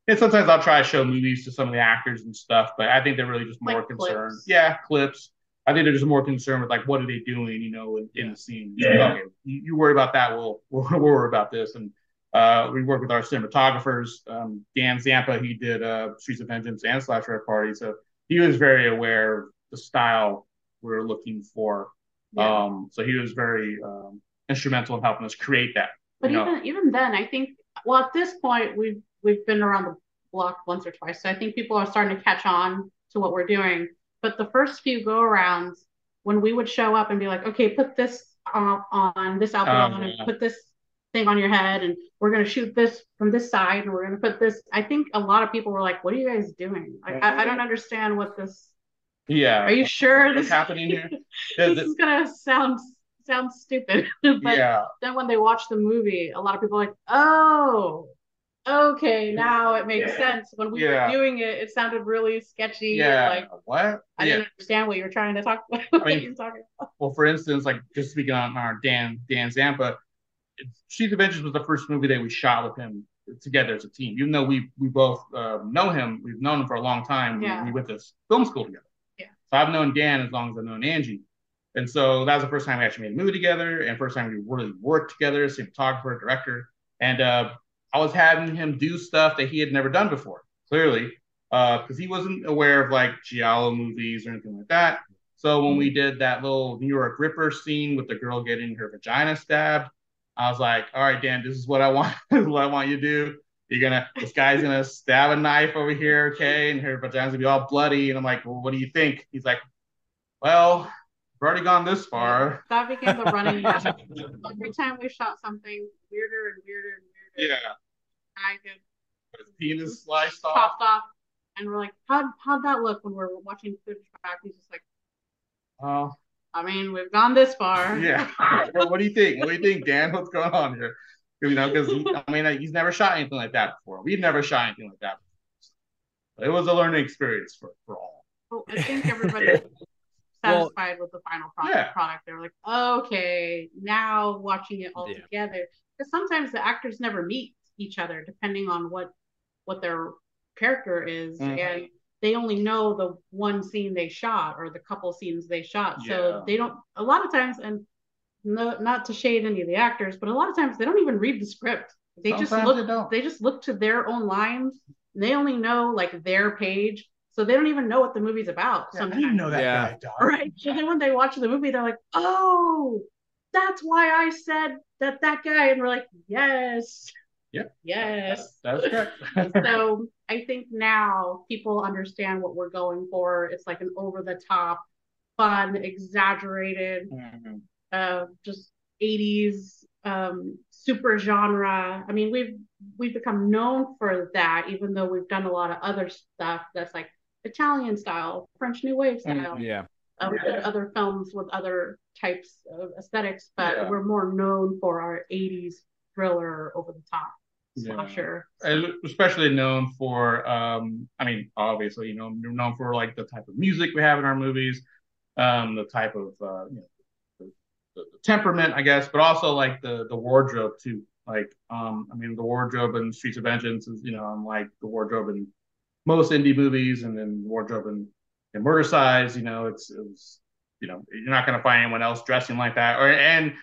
and sometimes I'll try to show movies to some of the actors and stuff, but I think they're really just more like concerned. Clips. Yeah, clips. I think they're just more concerned with like what are they doing, you know, in, in the scene. Yeah. Okay, you, you, worry about that. We'll, we'll we'll worry about this, and uh, we work with our cinematographers. Um, Dan Zampa, he did uh, Streets of Vengeance and Slashlorette Party, so he was very aware of the style we are looking for. Yeah. Um, so he was very um, instrumental in helping us create that. But even know. even then, I think well at this point we've we've been around the block once or twice. So I think people are starting to catch on to what we're doing. But the first few go arounds, when we would show up and be like, okay, put this on, on this outfit um, on, and put this thing on your head, and we're gonna shoot this from this side, and we're gonna put this. I think a lot of people were like, "What are you guys doing? I, I, I don't understand what this." Yeah. Are you sure this is happening here? this is gonna sound sound stupid. but yeah. then when they watch the movie, a lot of people are like, "Oh, okay, now it makes yeah. sense. When we yeah. were doing it, it sounded really sketchy. Yeah. Like what? I yeah. didn't understand what you were trying to talk about. I mean, well, for instance, like just speaking on our Dan Dan Zampa, Streets of Vengeance was the first movie that we shot with him together as a team. Even though we we both uh, know him, we've known him for a long time. Yeah. We, we went to film school together. Yeah. So I've known Dan as long as I've known Angie. And so that was the first time we actually made a movie together and first time we really worked together, as cinematographer, director. And uh, I was having him do stuff that he had never done before, clearly, because uh, he wasn't aware of like Giallo movies or anything like that. So when we did that little New York Ripper scene with the girl getting her vagina stabbed, I was like, all right, Dan, this is what I want. this is what I want you to do. You're gonna, this guy's gonna stab a knife over here, okay? And her vagina's gonna be all bloody. And I'm like, well, what do you think? He's like, well, we've already gone this far. That became the running Every time we shot something weirder and weirder and weirder. Yeah. I could his penis sliced off. Chopped off. And we're like, how'd, how'd that look when we're watching footage back? He's just like, oh. I mean, we've gone this far. Yeah. well, what do you think? What do you think, Dan? What's going on here? You know, because I mean, he's never shot anything like that before. We've never shot anything like that. Before. It was a learning experience for, for all. Well, I think everybody satisfied well, with the final product. Yeah. Product. They're like, okay, now watching it all yeah. together. Because sometimes the actors never meet each other depending on what what their character is mm-hmm. and they only know the one scene they shot or the couple scenes they shot yeah. so they don't a lot of times and no, not to shade any of the actors but a lot of times they don't even read the script they Sometimes just look they, they, just look to their own lines they only know like their page so they don't even know what the movie's about yeah, sometimes. I didn't know that yeah. guy, dog. right so then when they watch the movie they're like oh that's why i said that that guy and we're like yes yeah. Yes. That's correct. so I think now people understand what we're going for. It's like an over the top, fun, exaggerated, mm-hmm. uh, just 80s um, super genre. I mean, we've we've become known for that, even though we've done a lot of other stuff that's like Italian style, French New Wave mm, style. Yeah. Um, yeah. Other films with other types of aesthetics, but yeah. we're more known for our 80s thriller over the top slasher. Yeah. Especially known for, um, I mean, obviously, you know, known for like the type of music we have in our movies, um, the type of, uh, you know, the, the, temperament, I guess, but also like the the wardrobe too. Like, um, I mean, the wardrobe in Streets of Vengeance is, you know, unlike the wardrobe in most indie movies, and then wardrobe in, in Murdercise, you know, it's it's you know, you're not going to find anyone else dressing like that. Or and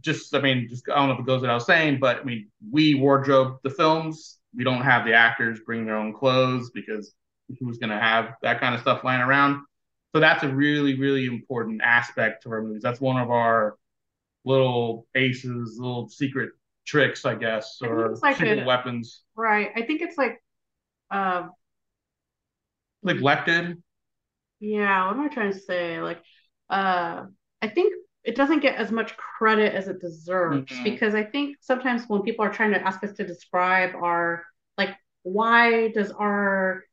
just I mean, just I don't know if it goes without saying, but I mean, we wardrobe the films. We don't have the actors bring their own clothes because who's going to have that kind of stuff lying around? So that's a really, really important aspect to our movies. That's one of our little aces, little secret tricks, I guess, or I like secret a, weapons. Right. I think it's like, uh, neglected. Yeah. What am I trying to say? Like, uh, I think it doesn't get as much credit as it deserves mm-hmm. because I think sometimes when people are trying to ask us to describe our like why does our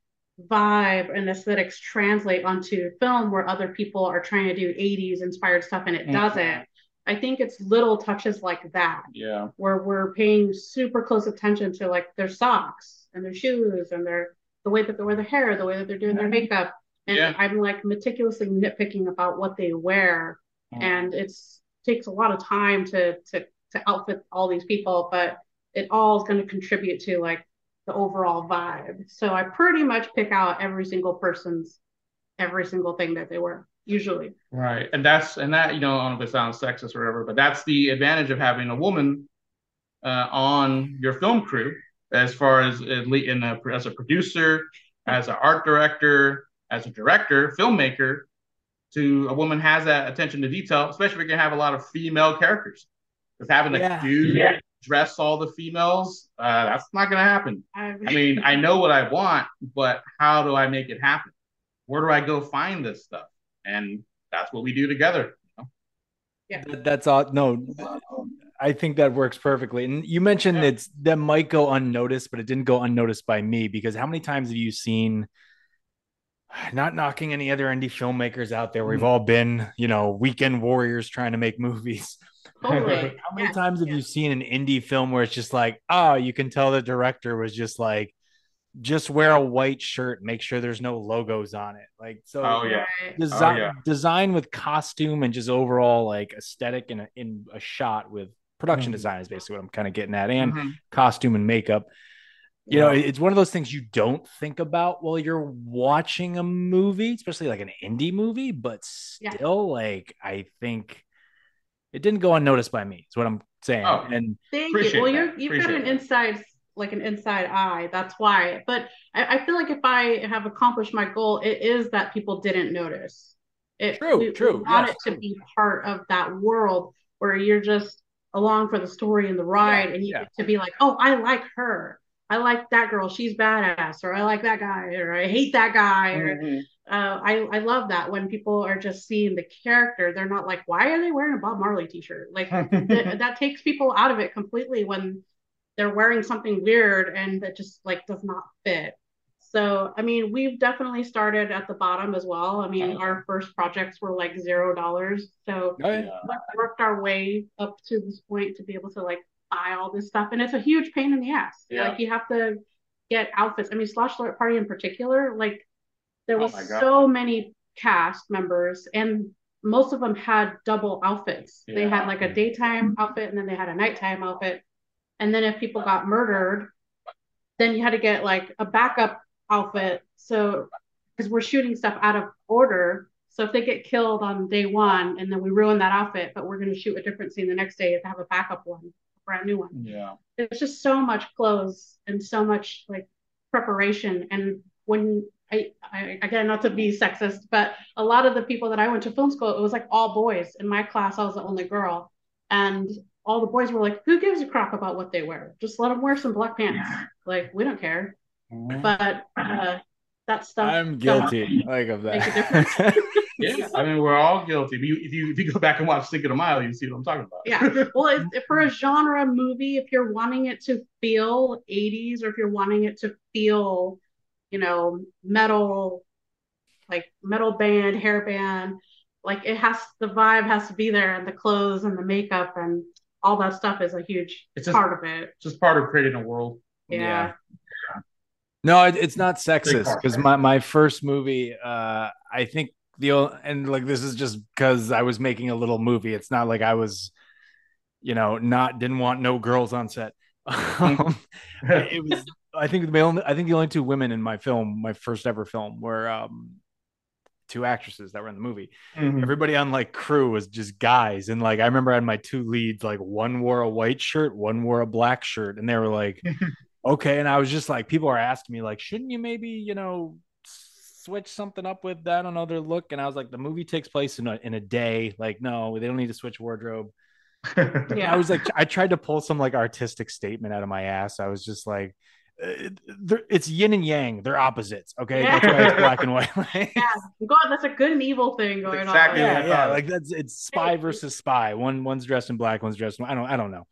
vibe and aesthetics translate onto film where other people are trying to do 80s inspired stuff and it mm-hmm. doesn't I think it's little touches like that. Yeah. Where we're paying super close attention to like their socks and their shoes and their the way that they wear their hair, the way that they're doing their mm-hmm. makeup. And yeah. I'm like meticulously nitpicking about what they wear. And it's takes a lot of time to to to outfit all these people, but it all is going to contribute to like the overall vibe. So I pretty much pick out every single person's every single thing that they wear usually. Right, and that's and that you know I don't know if it sounds sexist or whatever, but that's the advantage of having a woman uh, on your film crew as far as in a, as a producer, as an art director, as a director, filmmaker to a woman has that attention to detail, especially if you can have a lot of female characters. Because having a yeah. dude yeah. dress all the females. Uh, that's not gonna happen. I, I mean, I know what I want, but how do I make it happen? Where do I go find this stuff? And that's what we do together. Yeah, That's all. No, I think that works perfectly. And you mentioned Yeah. it's that might go unnoticed, but it didn't go unnoticed by me because how many times have you seen? Not knocking any other indie filmmakers out there. We've all been, you know, weekend warriors trying to make movies. totally. How many Yeah, times have yeah. you seen an indie film where it's just like, oh, you can tell the director was just like, just wear a white shirt, make sure there's no logos on it. Like, so Oh, yeah. Right. design Oh, yeah. design with costume and just overall like aesthetic in a, in a shot with production Mhm. design is basically what I'm kind of getting at, and Mhm. costume and makeup. You know, it's one of those things you don't think about while you're watching a movie, especially like an indie movie, but Yeah. still, like I think it didn't go unnoticed by me. Is what I'm saying, Oh. and Thank you. Well, you're you've got an inside like an inside eye. That's why. But I, I feel like if I have accomplished my goal, it is that people didn't notice. It, True, we, true, We want yes. it to be part of that world where you're just along for the story and the ride, Yeah, and you yeah. get to be like, oh, I like her. I like that girl. She's badass. Or I like that guy. Or I hate that guy. Or Mhm. uh, I I love that when people are just seeing the character. They're not like, why are they wearing a Bob Marley t-shirt? Like th- that takes people out of it completely when they're wearing something weird and that just like does not fit. So I mean, we've definitely started at the bottom as well. I mean, our first projects were like zero dollars. So Oh, Yeah. we worked our way up to this point to be able to like buy all this stuff, and it's a huge pain in the ass. Yeah. Like you have to get outfits. I mean, Slashlorette Party in particular, like there Oh was God. so many cast members, and most of them had double outfits. They had like a daytime outfit, and then they had a nighttime outfit. And then if people got murdered, then you had to get like a backup outfit. So because we're shooting stuff out of order. So if they get killed on day one and then we ruin that outfit, but we're going to shoot a different scene the next day to have a backup one, brand new one. Yeah. There's just so much clothes and so much like preparation. And when I, I again, not to be sexist, but a lot of the people that I went to film school, it was like all boys. In my class, I was the only girl. And all the boys were like, who gives a crap about what they wear? Just let them wear some black pants. Like, we don't care. But uh, that stuff. I'm guilty like of that. Yeah, I mean, we're all guilty. If you if you if you go back and watch Cinco de Mayo, you see what I'm talking about. Yeah. Well, if, if for a genre movie, if you're wanting it to feel 80s or if you're wanting it to feel, you know, metal, like metal band, hair band, like it has the vibe has to be there and the clothes and the makeup and all that stuff is a huge It's just- part of it. just part of creating a world. Yeah. Yeah. No, it, it's not sexist because my, my first movie, uh, I think the o- and like this is just because I was making a little movie. It's not like I was, you know, not didn't want no girls on set. Um, it was. I think the only I think the only two women in my film, my first ever film, were um, two actresses that were in the movie. Mhm. Everybody on like crew was just guys, and like I remember I had my two leads. Like one wore a white shirt, one wore a black shirt, and they were like, "Okay." And I was just like, people are asking me like, "Shouldn't you maybe you know switch something up with that another look?" And I was like, "The movie takes place in a in a day. Like, no, they don't need to switch wardrobe." Yeah. I was like, I tried to pull some like artistic statement out of my ass. I was just like. uh, It's yin and yang. They're opposites. Okay, Yeah. that's why it's black and white. Yeah. God, that's a good and evil thing going Exactly. on. yeah, yeah. Like that's it's spy versus spy. One one's dressed in black, one's dressed in I don't I don't know.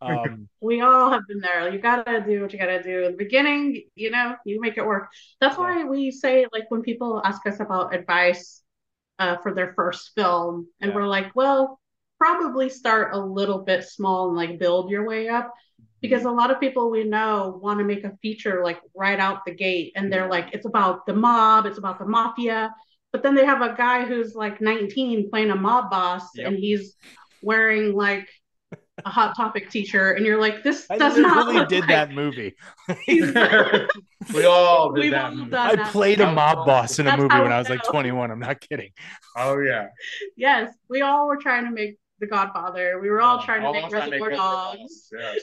Um, We all have been there. You gotta do what you gotta do. In the beginning, you know, you make it work. That's why we say, like, when people ask us about advice uh, for their first film, and Yeah. we're like, well, probably start a little bit small and like build your way up. Because a lot of people we know want to make a feature like right out the gate, and they're like, it's about the mob, it's about the mafia. But then they have a guy who's like 19 playing a mob boss, Yep. and he's wearing like a Hot Topic t-shirt, and you're like, this I does not literally look did like that movie. we all did We've that. all movie. done I that. played a mob boss in a That's movie when I was like 21. I'm not kidding. Oh yeah. Yes, we all were trying to make The Godfather. We were all trying to All make Reservoir Reservoir Dogs. Yes.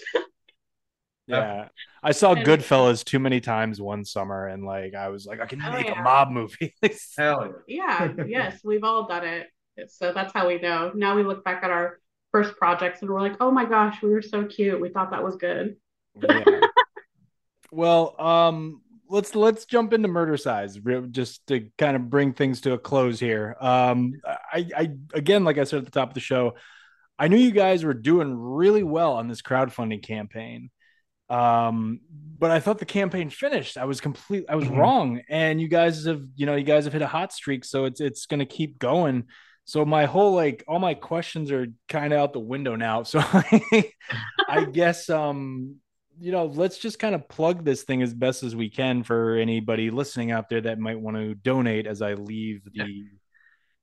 Yeah. I saw And- Goodfellas too many times one summer and like I was like, I can Oh, make yeah. a mob movie. Hell yeah. Yeah, yes, we've all done it. So that's how we know. Now we look back at our first projects and we're like, oh my gosh, we were so cute. We thought that was good. Yeah. well, um, let's let's jump into Murdercise just to kind of bring things to a close here. Um, I, I again, like I said at the top of the show, I knew you guys were doing really well on this crowdfunding campaign. Um, but I thought the campaign finished. I was complete. I was mm-hmm. wrong, and you guys have, you know, you guys have hit a hot streak, so it's it's going to keep going. So my whole like all my questions are kind of out the window now. So I guess um you know let's just kind of plug this thing as best as we can for anybody listening out there that might want to donate as I leave the yeah.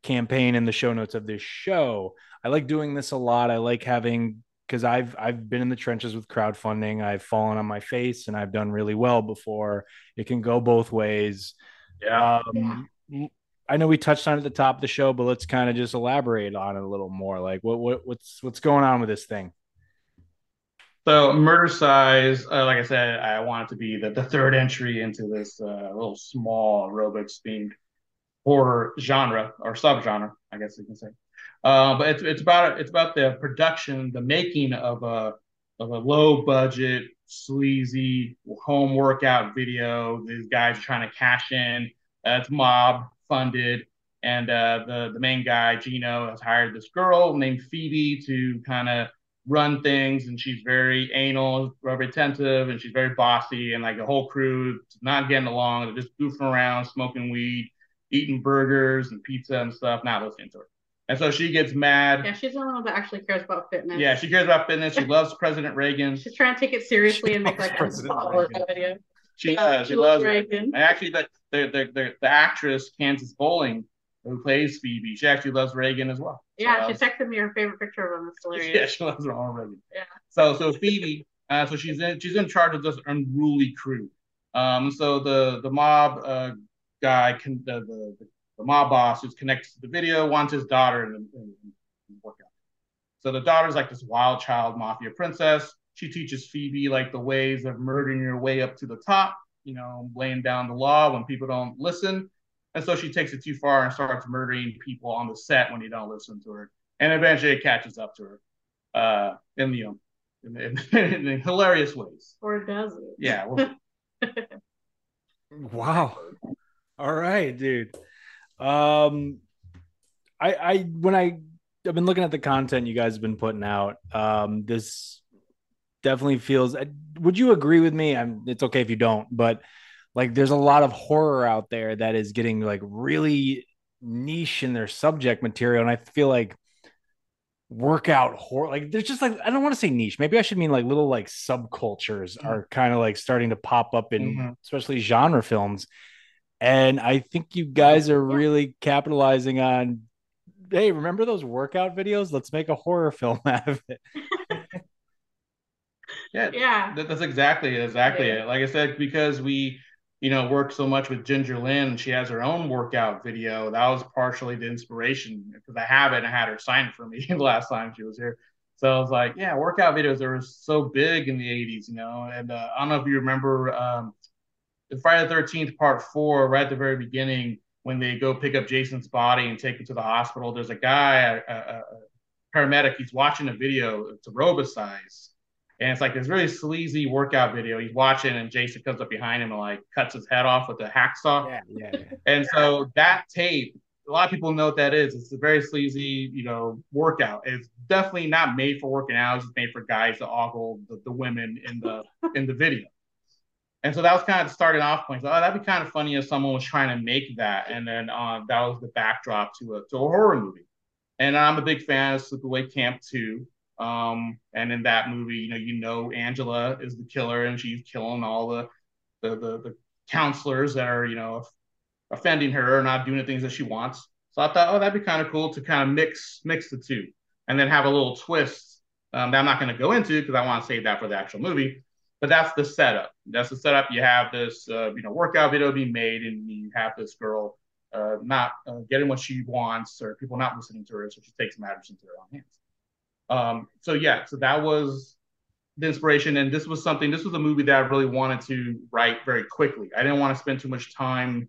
campaign in the show notes of this show. I like doing this a lot. I like having because I've I've been in the trenches with crowdfunding. I've fallen on my face and I've done really well before. It can go both ways. Yeah. Um, yeah. I know we touched on it at the top of the show, but let's kind of just elaborate on it a little more. Like what, what what's what's going on with this thing? So Murdercise, uh, like I said, I want it to be the, the third entry into this uh, little small aerobics themed horror genre or subgenre, I guess you can say. Uh, but it's it's about it's about the production, the making of a of a low budget, sleazy home workout video. These guys are trying to cash in. Uh, mob funded, and uh, the the main guy Gino has hired this girl named Phoebe to kind of run things, and she's very anal, retentive, and she's very bossy, and like the whole crew not getting along. They're just goofing around, smoking weed, eating burgers and pizza and stuff, not listening to her. And so she gets mad. Yeah, she's the one that actually cares about fitness. Yeah, she cares about fitness. She loves President Reagan. She's trying to take it seriously she and make like a video. She uh, she, loves Reagan. And actually, the, the the, the actress Kansas Bowling who plays Phoebe, she actually loves Reagan as well. Yeah, she texted me her favorite picture of him. It's hilarious. Yeah, she loves Ronald Reagan. Yeah. So so Phoebe, uh, so she's in she's in charge of this unruly crew. Um, so the the mob uh, guy can the, the the mob boss who's connected to the video wants his daughter in, in, in workout. So the daughter's like this wild child mafia princess. She teaches Phoebe like the ways of murdering your way up to the top, you know, laying down the law when people don't listen. And so she takes it too far and starts murdering people on the set when you don't listen to her. And eventually it catches up to her uh, in the um, in, in, in, hilarious ways. Or does it? Yeah. Well, wow. All right, dude. Um, I I when I I've been looking at the content you guys have been putting out. Um, this definitely feels. Uh, would you agree with me? I'm. It's okay if you don't, but like, there's a lot of horror out there that is getting like really niche in their subject material, and I feel like workout horror like there's just like i don't want to say niche maybe i should mean like little like subcultures mm-hmm. are kind of like starting to pop up in mm-hmm. especially genre films and I think you guys are really capitalizing on hey, remember those workout videos? Let's make a horror film out of it. Yeah, yeah. that's exactly exactly yeah. it. Like I said, because we, you know, work so much with Ginger Lynn, she has her own workout video. That was partially the inspiration because I have it I had her sign it for me the last time she was here. So I was like, yeah, workout videos are so big in the 80s, you know. And uh, I don't know if you remember um, Friday the 13th, part four, right at the very beginning, when they go pick up Jason's body and take him to the hospital, there's a guy, a, a, a paramedic, he's watching a video, it's aerobicize. And it's like this really sleazy workout video. He's watching, and Jason comes up behind him and like cuts his head off with a hacksaw. Yeah, yeah, yeah. And so that tape, a lot of people know what that is. It's a very sleazy, you know, workout. It's definitely not made for working out. It's made for guys to ogle the, the women in the in the video. And so that was kind of the starting off point. So, oh, that'd be kind of funny if someone was trying to make that. And then uh, that was the backdrop to a, to a horror movie. And I'm a big fan of Sleepaway Camp 2. Um, and in that movie, you know, you know Angela is the killer and she's killing all the the, the, the counselors that are, you know, offending her or not doing the things that she wants. So I thought, oh, that'd be kind of cool to kind of mix mix the two and then have a little twist um, that I'm not going to go into because I want to save that for the actual movie but that's the setup. That's the setup. You have this, uh, you know, workout video being made, and you have this girl uh, not uh, getting what she wants, or people not listening to her, so she takes matters into her own hands. Um, so yeah, so that was the inspiration, and this was something. This was a movie that I really wanted to write very quickly. I didn't want to spend too much time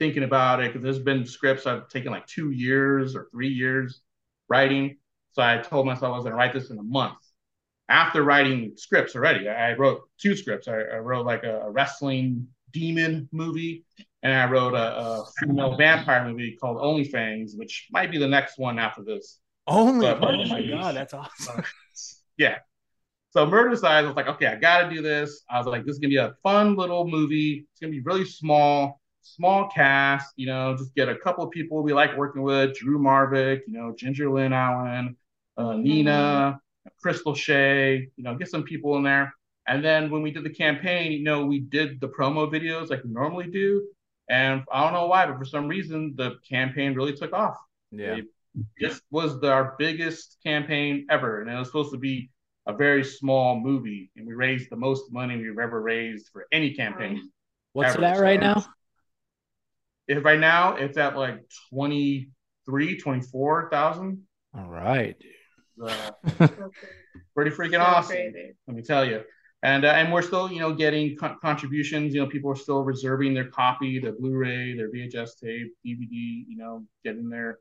thinking about it because there's been scripts I've taken like two years or three years writing. So I told myself I was going to write this in a month. After writing scripts already, I wrote two scripts. I, I wrote like a, a, wrestling demon movie, and I wrote a, a female vampire movie called Only Fangs, which might be the next one after this. Only, but, oh my god, that's awesome. yeah. So Murdercise, I was like, okay, I got to do this. I was like, this is gonna be a fun little movie. It's gonna be really small, small cast. You know, just get a couple of people we like working with: Drew Marvick, you know, Ginger Lynn Allen, uh, mm-hmm. Nina, Crystal Shea. You know, get some people in there. And then when we did the campaign, you know, we did the promo videos like we normally do. And I don't know why, but for some reason, the campaign really took off. Yeah. This was the, our biggest campaign ever. And it was supposed to be a very small movie, and we raised the most money we've ever raised for any campaign. What's ever. that so right now? If right now it's at like 23, 24,000. All right. Uh, pretty freaking so awesome. Crazy. Let me tell you. And uh, and we're still, you know, getting co- contributions. You know, people are still reserving their copy, their Blu-ray, their VHS tape, DVD. You know, getting their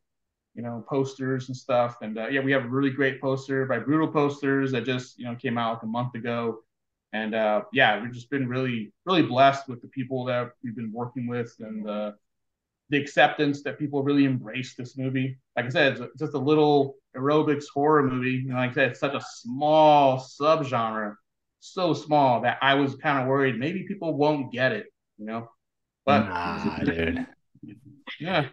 you know, posters and stuff. And uh, yeah, we have a really great poster by Brutal Posters that just, you know, came out like a month ago. And uh, yeah, we've just been really, really blessed with the people that we've been working with and uh, the acceptance that people really embrace this movie. Like I said, it's just a little aerobics horror movie. You know, like I said, it's such a small subgenre, so small that I was kind of worried maybe people won't get it, you know. But nah, dude. Yeah.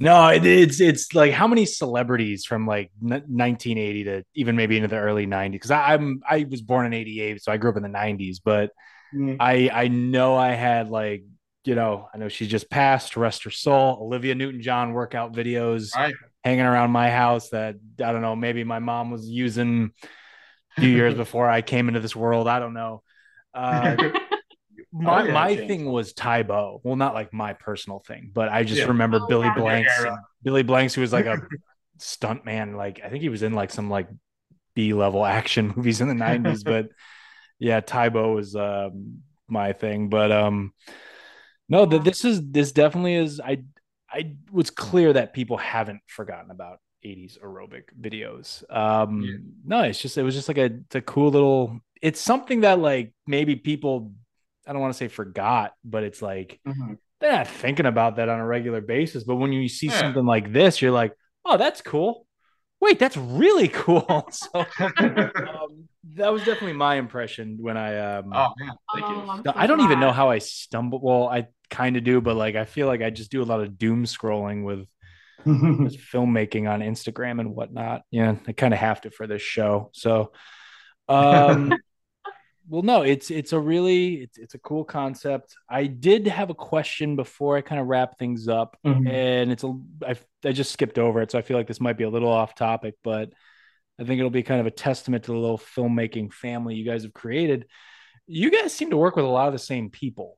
No, it, it's it's like how many celebrities from like 1980 to even maybe into the early 90s? Because I'm I was born in '88, so I grew up in the '90s. But mm. I I know I had like you know I know she just passed, rest her soul. Olivia Newton John workout videos right. hanging around my house that I don't know maybe my mom was using a few years before I came into this world. I don't know. Uh, my oh, yeah, my thing was Tae Bo. Well, not like my personal thing, but I just yeah. remember oh, Billy Blanks. Billy Blanks, who was like a stunt man. Like I think he was in like some like B level action movies in the nineties. but yeah, Tybo Bo was um, my thing. But um, no, that this is this definitely is. I I was clear that people haven't forgotten about 80s aerobic videos. Um, yeah. no, it's just it was just like a it's a cool little. It's something that like maybe people I don't want to say forgot, but it's like mm-hmm. they're not thinking about that on a regular basis. But when you see yeah. something like this, you're like, oh, that's cool. Wait, that's really cool. so um, that was definitely my impression when I. Um, oh man, thank you. Oh, so I don't even know how I stumble. Well, I kind of do, but like I feel like I just do a lot of doom scrolling with filmmaking on Instagram and whatnot. Yeah, I kind of have to for this show. So, um, well no it's it's a really it's, it's a cool concept. I did have a question before i kind of wrap things up mm-hmm. and it's a I, I just skipped over it so i feel like this might be a little off topic but i think it'll be kind of a testament to the little filmmaking family you guys have created. You guys seem to work with a lot of the same people.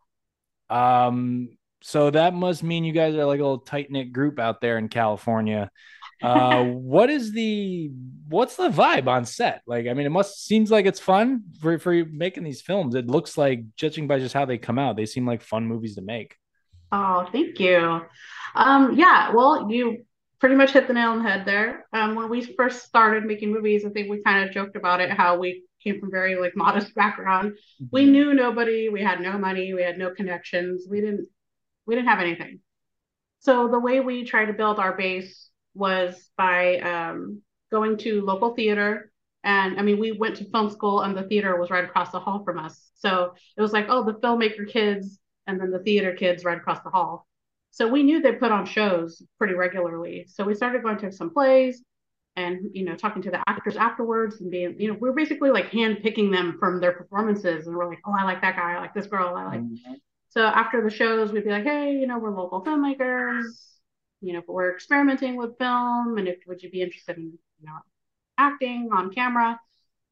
Um so that must mean you guys are like a little tight-knit group out there in california uh what is the what's the vibe on set? Like i mean it must seems like it's fun for for making these films. It looks like judging by just how they come out they seem like fun movies to make. Oh thank you. Um yeah well you pretty much hit the nail on the head there. Um when we first started making movies i think we kind of joked about it how we came from very like modest background. Mm-hmm. we knew nobody we had no money we had no connections we didn't we didn't have anything. So the way we try to build our base was by um, going to local theater. And I mean, we went to film school and the theater was right across the hall from us. So it was like, oh, the filmmaker kids and then the theater kids right across the hall. So we knew they put on shows pretty regularly. So we started going to some plays and, you know, talking to the actors afterwards and being, you know, we're basically like hand picking them from their performances. And we're like, oh, I like that guy. I like this girl. I like. Mm-hmm. So after the shows, we'd be like, hey, you know, we're local filmmakers you know, if we're experimenting with film and if would you be interested in, you know, acting on camera?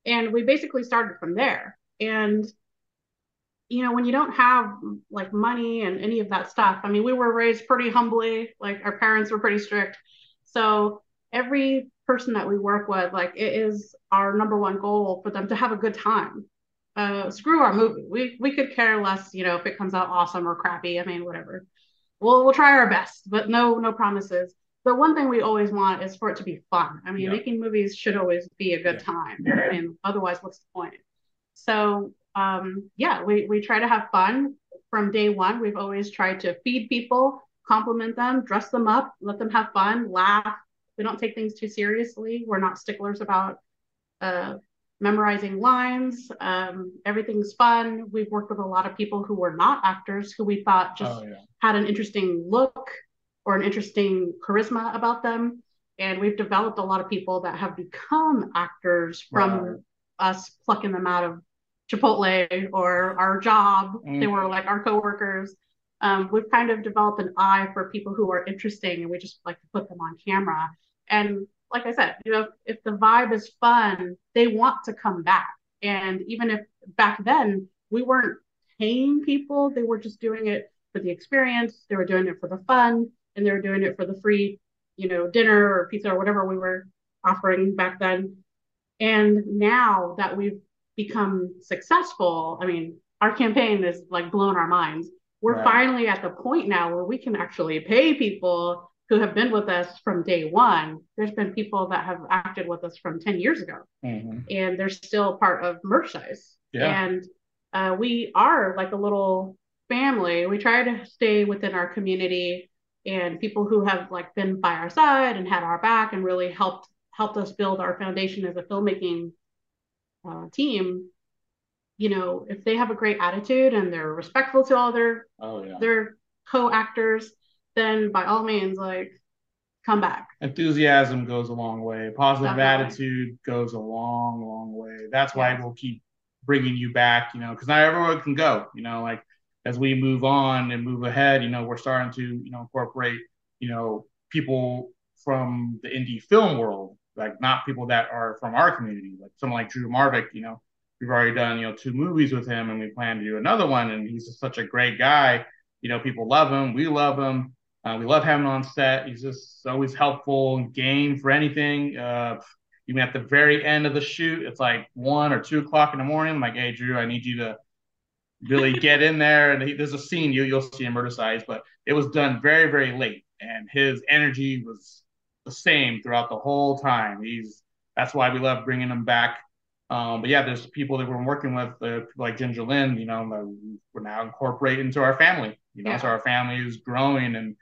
And we basically started from there. And, you know, when you don't have like money and any of that stuff, I mean, we were raised pretty humbly, like our parents were pretty strict. So every person that we work with, like it is our number one goal for them to have a good time. Uh, screw our movie. We we could care less, you know, if it comes out awesome or crappy. I mean, whatever we'll we'll try our best, but no no promises. the one thing we always want is for it to be fun. I mean, Yeah. making movies should always be a good Yeah. time. I mean, otherwise, what's the point? So, um, yeah, we, we try to have fun from day one. We've always tried to feed people, compliment them, dress them up, let them have fun, laugh. We don't take things too seriously. We're not sticklers about uh, memorizing lines. Um, everything's fun. We've worked with a lot of people who were not actors who we thought just Oh, yeah. had an interesting look or an interesting charisma about them. And we've developed a lot of people that have become actors from Right. us plucking them out of Chipotle or our job. They Mm. were like our coworkers. Um, we've kind of developed an eye for people who are interesting and we just like to put them on camera. And like I said, you know, if the vibe is fun, they want to come back. And even if back then we weren't paying people, they were just doing it for the experience, they were doing it for the fun, and they were doing it for the free, you know, dinner or pizza or whatever we were offering back then. And now that we've become successful, I mean, our campaign is like blown our minds. We're Right. finally at the point now where we can actually pay people who have been with us from day one. There's been people that have acted with us from 10 years ago Mhm. and they're still part of merchandise. Yeah. And uh, we are like a little family. We try to stay within our community and people who have like been by our side and had our back and really helped helped us build our foundation as a filmmaking uh, team. You know, if they have a great attitude and they're respectful to all their Oh, yeah. their co-actors, then by all means, like come back. enthusiasm goes a long way. Positive Definitely. attitude goes a long, long way. That's why Yes. we'll keep bringing you back, you know, because not everyone can go, you know, like as we move on and move ahead, you know, we're starting to, you know, incorporate, you know, people from the indie film world, like not people that are from our community, like someone like Drew Marvick, you know, we've already done, you know, two movies with him and we plan to do another one. And he's just such a great guy. You know, people love him. We love him. Uh, we love having him on set. He's just always helpful and game for anything. Uh, even at the very end of the shoot, it's like one or two o'clock in the morning. I'm like, hey, Drew, I need you to really get in there. And he, there's a scene you you'll see in Murdercise, but it was done very very late, and his energy was the same throughout the whole time. He's that's why we love bringing him back. Um, but yeah, there's people that we're working with, uh, people like Ginger Lynn, you know, that we're now incorporating into our family. You know, Yeah. so our family is growing, and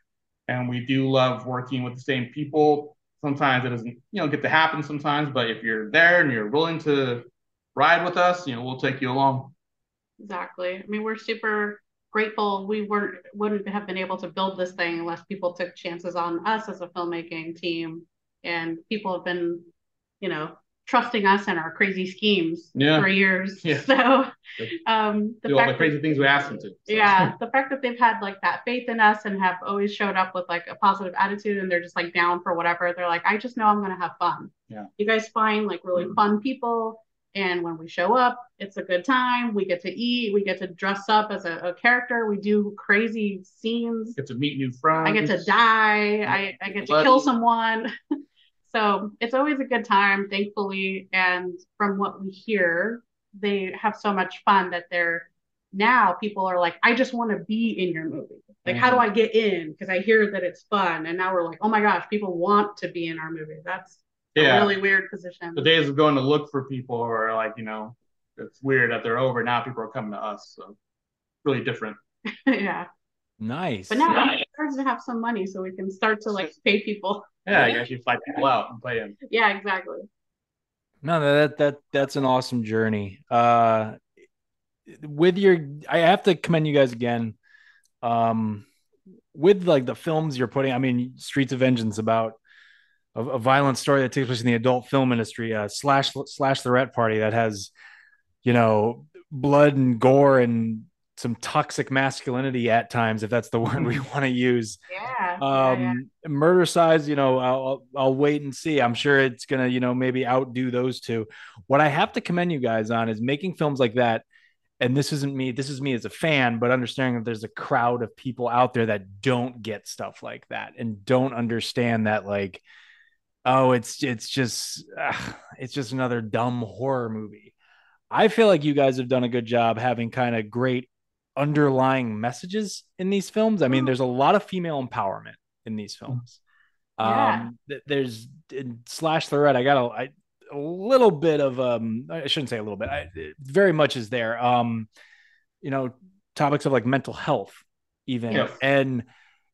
and we do love working with the same people. Sometimes it doesn't, you know, get to happen sometimes, but if you're there and you're willing to ride with us, you know, we'll take you along. Exactly. I mean, we're super grateful. We weren't wouldn't have been able to build this thing unless people took chances on us as a filmmaking team, and people have been, you know, trusting us and our crazy schemes Yeah. for years. Yeah. So, um, the Do all the crazy that, things we asked them to. So. yeah, the fact that they've had like that faith in us and have always showed up with like a positive attitude and they're just like down for whatever. They're like, I just know I'm gonna have fun. Yeah. You guys find like really fun people. And when we show up, it's a good time. We get to eat. We get to dress up as a, a character. We do crazy scenes. Get to meet new friends. I get to die. I, I get to kill someone. so it's always a good time, thankfully. And from what we hear, they have so much fun that they're now people are like, I just want to be in your movie. Like, how do mm-hmm. I get in? Because I hear that it's fun. And now we're like, oh my gosh, people want to be in our movie. That's Yeah. a really weird position. the days of going to look for people are like, you know, it's weird that they're over. Now people are coming to us. So really different. yeah. Nice. But now it starts to have some money so we can start to like pay people. Yeah, I guess you fly people out and play them. Yeah, exactly. No, that that that's an awesome journey. Uh, with your, I have to commend you guys again. Um, with like the films you're putting, I mean, Streets of Vengeance about a, a violent story that takes place in the adult film industry. Uh, slash Slashlorette Party that has, you know, blood and gore and some toxic masculinity at times, if that's the word we want to use Yeah. yeah, um yeah. Murdercise you know I'll, I'll wait and see i'm sure it's gonna you know maybe outdo those two what i have to commend you guys on is making films like that and this isn't me this is me as a fan but understanding that there's a crowd of people out there that don't get stuff like that and don't understand that like oh it's it's just ugh, it's just another dumb horror movie i feel like you guys have done a good job having kind of great underlying messages in these films i mean there's a lot of female empowerment in these films Yeah. Um, there's in Slashlorette. I got a, I, a little bit of um. I shouldn't say a little bit. I, very much is there. Um, you know, topics of like mental health, even yes. and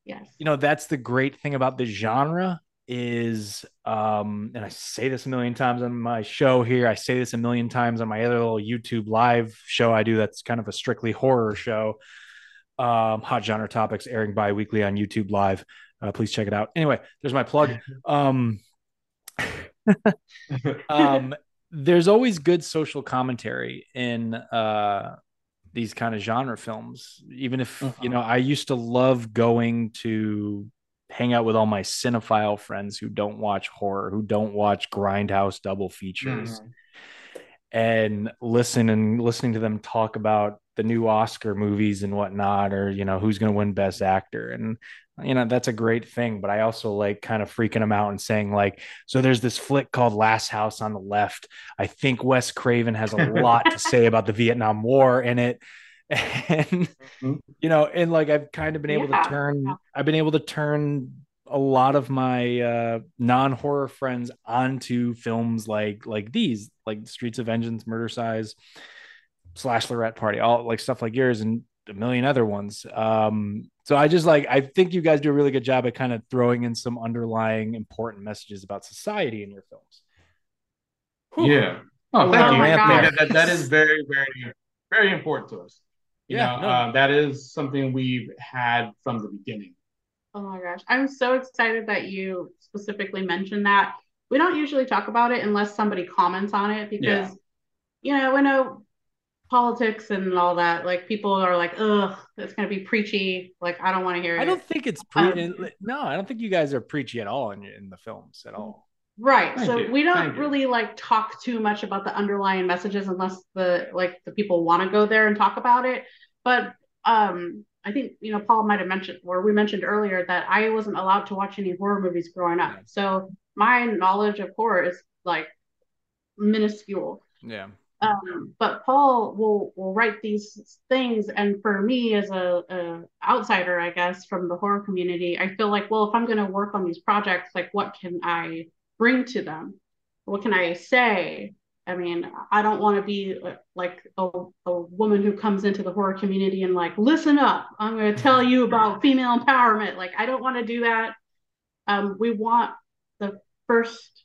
yes, you know that's the great thing about the genre is um and I say this a million times on my show here I say this a million times on my other little YouTube live show I do that's kind of a strictly horror show. Um hot genre topics airing bi-weekly on YouTube live. Uh, please check it out. Anyway there's my plug. Um um there's always good social commentary in uh these kind of genre films. Even if uh-huh. you know I used to love going to hang out with all my cinephile friends who don't watch horror, who don't watch grindhouse double features, mm-hmm. and listen and listening to them talk about the new Oscar movies and whatnot, or you know who's going to win Best Actor, and you know that's a great thing. But I also like kind of freaking them out and saying like, so there's this flick called Last House on the Left. I think Wes Craven has a lot to say about the Vietnam War in it and mm-hmm. you know and like i've kind of been able yeah. to turn i've been able to turn a lot of my uh non-horror friends onto films like like these like streets of vengeance Murdercise slash lorette party all like stuff like yours and a million other ones um so i just like i think you guys do a really good job at kind of throwing in some underlying important messages about society in your films Whew. yeah oh thank you that, that, that is very very very important to us you yeah, know, no. uh, that is something we've had from the beginning. Oh my gosh. I'm so excited that you specifically mentioned that. We don't usually talk about it unless somebody comments on it because, yeah. you know, we know politics and all that. Like people are like, ugh, it's going to be preachy. Like, I don't want to hear it. I don't think it's pre- um, no, I don't think you guys are preachy at all in, in the films at all. Right. Thank so you. we don't Thank really you. like talk too much about the underlying messages unless the like the people want to go there and talk about it. But um I think you know Paul might have mentioned or we mentioned earlier that I wasn't allowed to watch any horror movies growing up. So my knowledge of horror is like minuscule. Yeah. Um, but Paul will will write these things, and for me as a, a, outsider, I guess from the horror community, I feel like, well, if I'm going to work on these projects, like what can I bring to them? What can I say? I mean, I don't want to be like a, a woman who comes into the horror community and like, listen up, I'm going to tell you about female empowerment. Like, I don't want to do that. Um, we want the first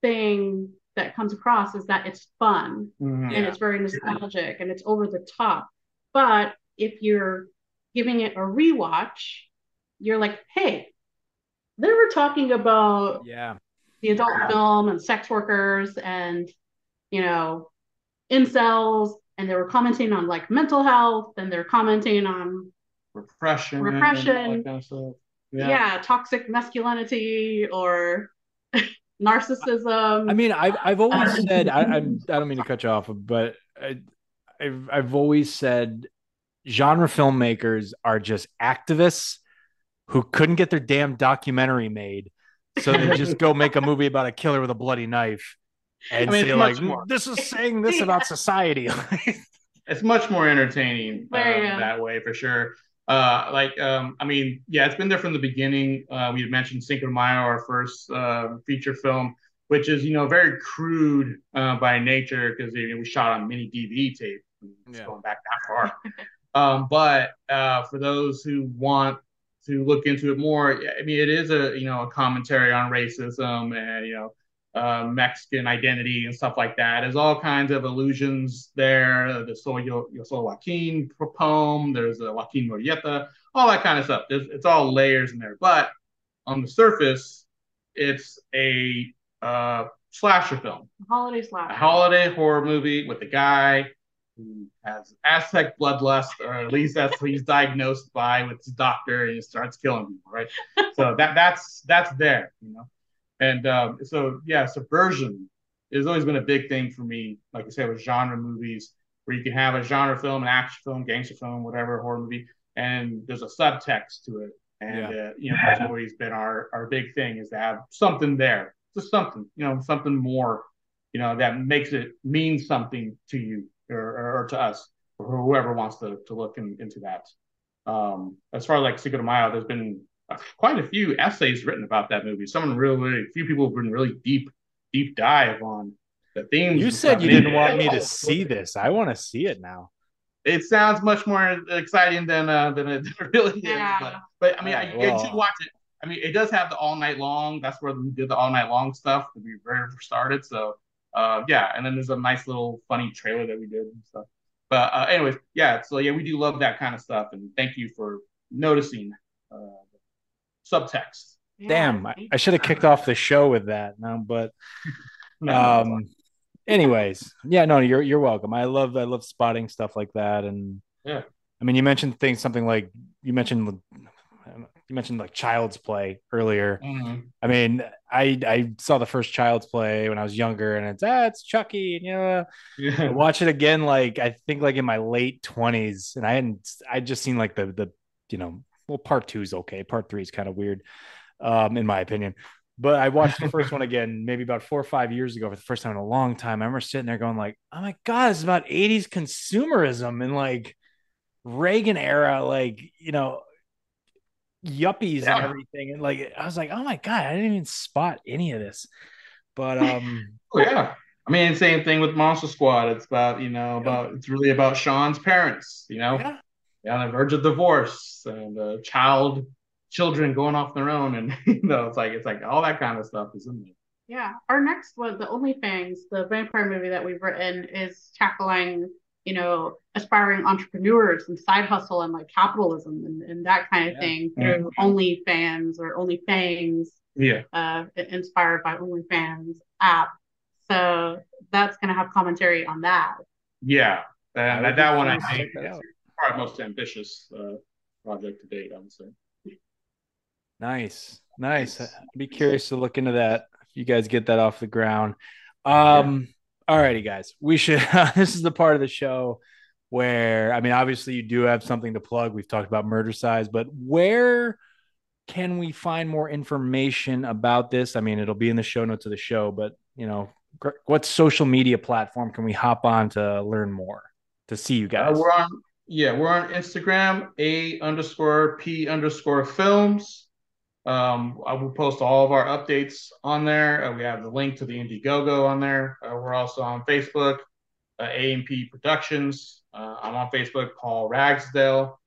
thing that comes across is that it's fun mm-hmm. and it's very nostalgic and it's over the top. But if you're giving it a rewatch, you're like, hey, they were talking about yeah the adult film and sex workers and you know incels and they were commenting on like mental health and they're commenting on repression repression. kind of yeah. yeah toxic masculinity or narcissism. I mean i've, I've always said I, I'm, i don't mean to cut you off but I, I've, I've always said genre filmmakers are just activists who couldn't get their damn documentary made so they just go make a movie about a killer with a bloody knife and I mean, say like, more. "This is saying this about society." it's much more entertaining yeah. that way for sure. Uh, like, um, I mean, yeah, it's been there from the beginning. Uh, we mentioned Cinco de Mayo, our first uh, feature film, which is you know very crude uh, by nature because you know, we shot on mini DV tape. It's yeah. going back that far. um, but uh, for those who want to look into it more, I mean, it is a you know a commentary on racism and you know uh, Mexican identity and stuff like that. There's all kinds of allusions there. The Soy Yo, Yo Soy Joaquin poem. There's a Joaquin Murrieta. All that kind of stuff. There's, it's all layers in there. But on the surface, it's a uh, slasher film. holiday slasher. A holiday horror movie with a guy who has Aztec bloodlust, or at least that's what he's diagnosed by with his doctor, and he starts killing people, right? so that that's that's there, you know. And um, so, yeah, subversion has always been a big thing for me. Like I said, with genre movies, where you can have a genre film, an action film, gangster film, whatever, horror movie, and there's a subtext to it. And yeah. uh, you know, that's always been our our big thing is to have something there, just something, you know, something more, you know, that makes it mean something to you or, or, or to us or whoever wants to to look in, into that. Um, as far as like Cinco de Mayo, there's been quite a few essays written about that movie. Someone really, really few people have been really deep, deep dive on the themes. You said you didn't want me to see this. I want to see it now. It sounds much more exciting than uh, than it really yeah. is. But, but I mean, I, well. I should watch it. I mean, it does have the all night long. That's where we did the all night long stuff that we very started. So uh, yeah, and then there's a nice little funny trailer that we did and stuff. But uh, anyways, yeah. So yeah, we do love that kind of stuff, and thank you for noticing uh, subtext. Damn, I, I should have kicked off the show with that. No, but um, anyways, yeah, no, you're you're welcome. I love I love spotting stuff like that, and yeah, I mean, you mentioned things something like you mentioned you mentioned like Child's Play earlier. Mm-hmm. I mean, I I saw the first Child's Play when I was younger, and it's ah, it's Chucky, and you know, yeah. watch it again like I think like in my late twenties, and I hadn't I just seen like the the you know well, part two is okay. Part three is kind of weird, um, in my opinion. But I watched the first one again, maybe about four or five years ago for the first time in a long time. I remember sitting there going like, "Oh my god, it's about '80s consumerism and like Reagan era, like you know, yuppies yeah. and everything." And like, I was like, "Oh my god, I didn't even spot any of this." But um, oh yeah, I mean, same thing with Monster Squad. It's about you know about it's really about Sean's parents. You know, yeah on the verge of divorce and uh, child children going off their own and you know it's like it's like all that kind of stuff is in there yeah our next one the only things the vampire movie that we've written is tackling you know aspiring entrepreneurs and side hustle and like capitalism and, and that kind of yeah. thing through yeah. OnlyFans or OnlyFans. Yeah. Uh, inspired by OnlyFans app. So that's going to have commentary on that. Yeah. Uh, that, that one I think is probably most ambitious uh, project to date, I would say. Nice, nice. I'd be curious to look into that if you guys get that off the ground. Um, yeah. Alrighty, guys. We should. this is the part of the show where I mean, obviously, you do have something to plug. We've talked about Murdercise, but where can we find more information about this? I mean, it'll be in the show notes of the show, but you know, what social media platform can we hop on to learn more to see you uh, guys? Uh, we're on yeah, we're on Instagram, a underscore p underscore films. Um, I will post all of our updates on there. Uh, we have the link to the Indiegogo on there. Uh, we're also on Facebook, uh, AMP Productions. Uh, I'm on Facebook, Paul Ragsdale.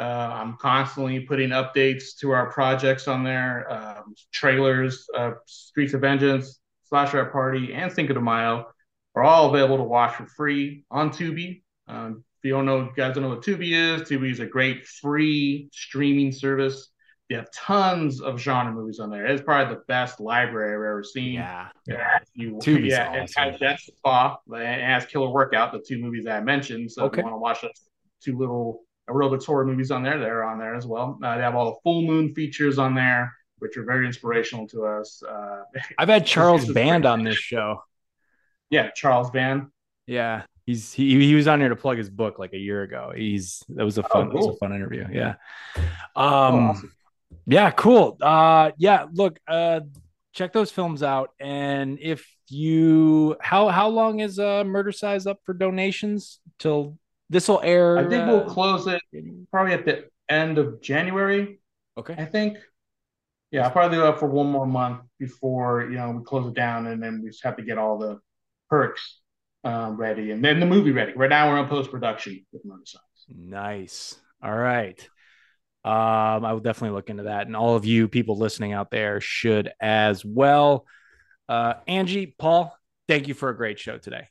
Uh, I'm constantly putting updates to our projects on there, um, trailers, uh, Streets of Vengeance, Slashlorette Party, and Cinco de Mayo are all available to watch for free on Tubi. Um, you don't know, you guys don't know what Tubi is, Tubi is a great free streaming service. They have tons of genre movies on there. It's probably the best library I've ever seen. Yeah. Yeah. You, Tubi's yeah, awesome. it has Death Spa and it has Killer Workout, the two movies that I mentioned. So okay. if you want to watch those two little aerobics horror movies on there, they're on there as well. Uh, they have all the full moon features on there, which are very inspirational to us. Uh, I've had Charles Band on this show. Yeah, Charles Band. Yeah, he's he he was on here to plug his book like a year ago. He's that was a oh, fun oh, cool. was a fun interview. Yeah. Um oh, awesome. Yeah, cool. Uh yeah, look, uh check those films out and if you how how long is uh Murdercise up for donations till this will air I think uh, we'll close it probably at the end of January. Okay. I think. Yeah, I'll probably do it for one more month before you know we close it down, and then we just have to get all the perks um, ready, and then the movie ready. Right now, we're on post production with Murdercise. Nice. All right. Um, I will definitely look into that, and all of you people listening out there should as well. Uh, Angie, Paul, thank you for a great show today.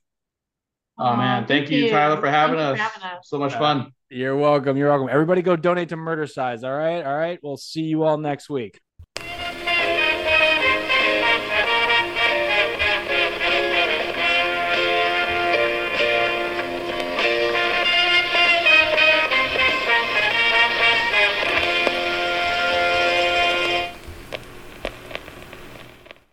Oh man, thank, thank you, you, Tyler, for having, us. for having us. So much uh, fun. You're welcome. You're welcome. Everybody, go donate to Murdercise. All right. All right. We'll see you all next week.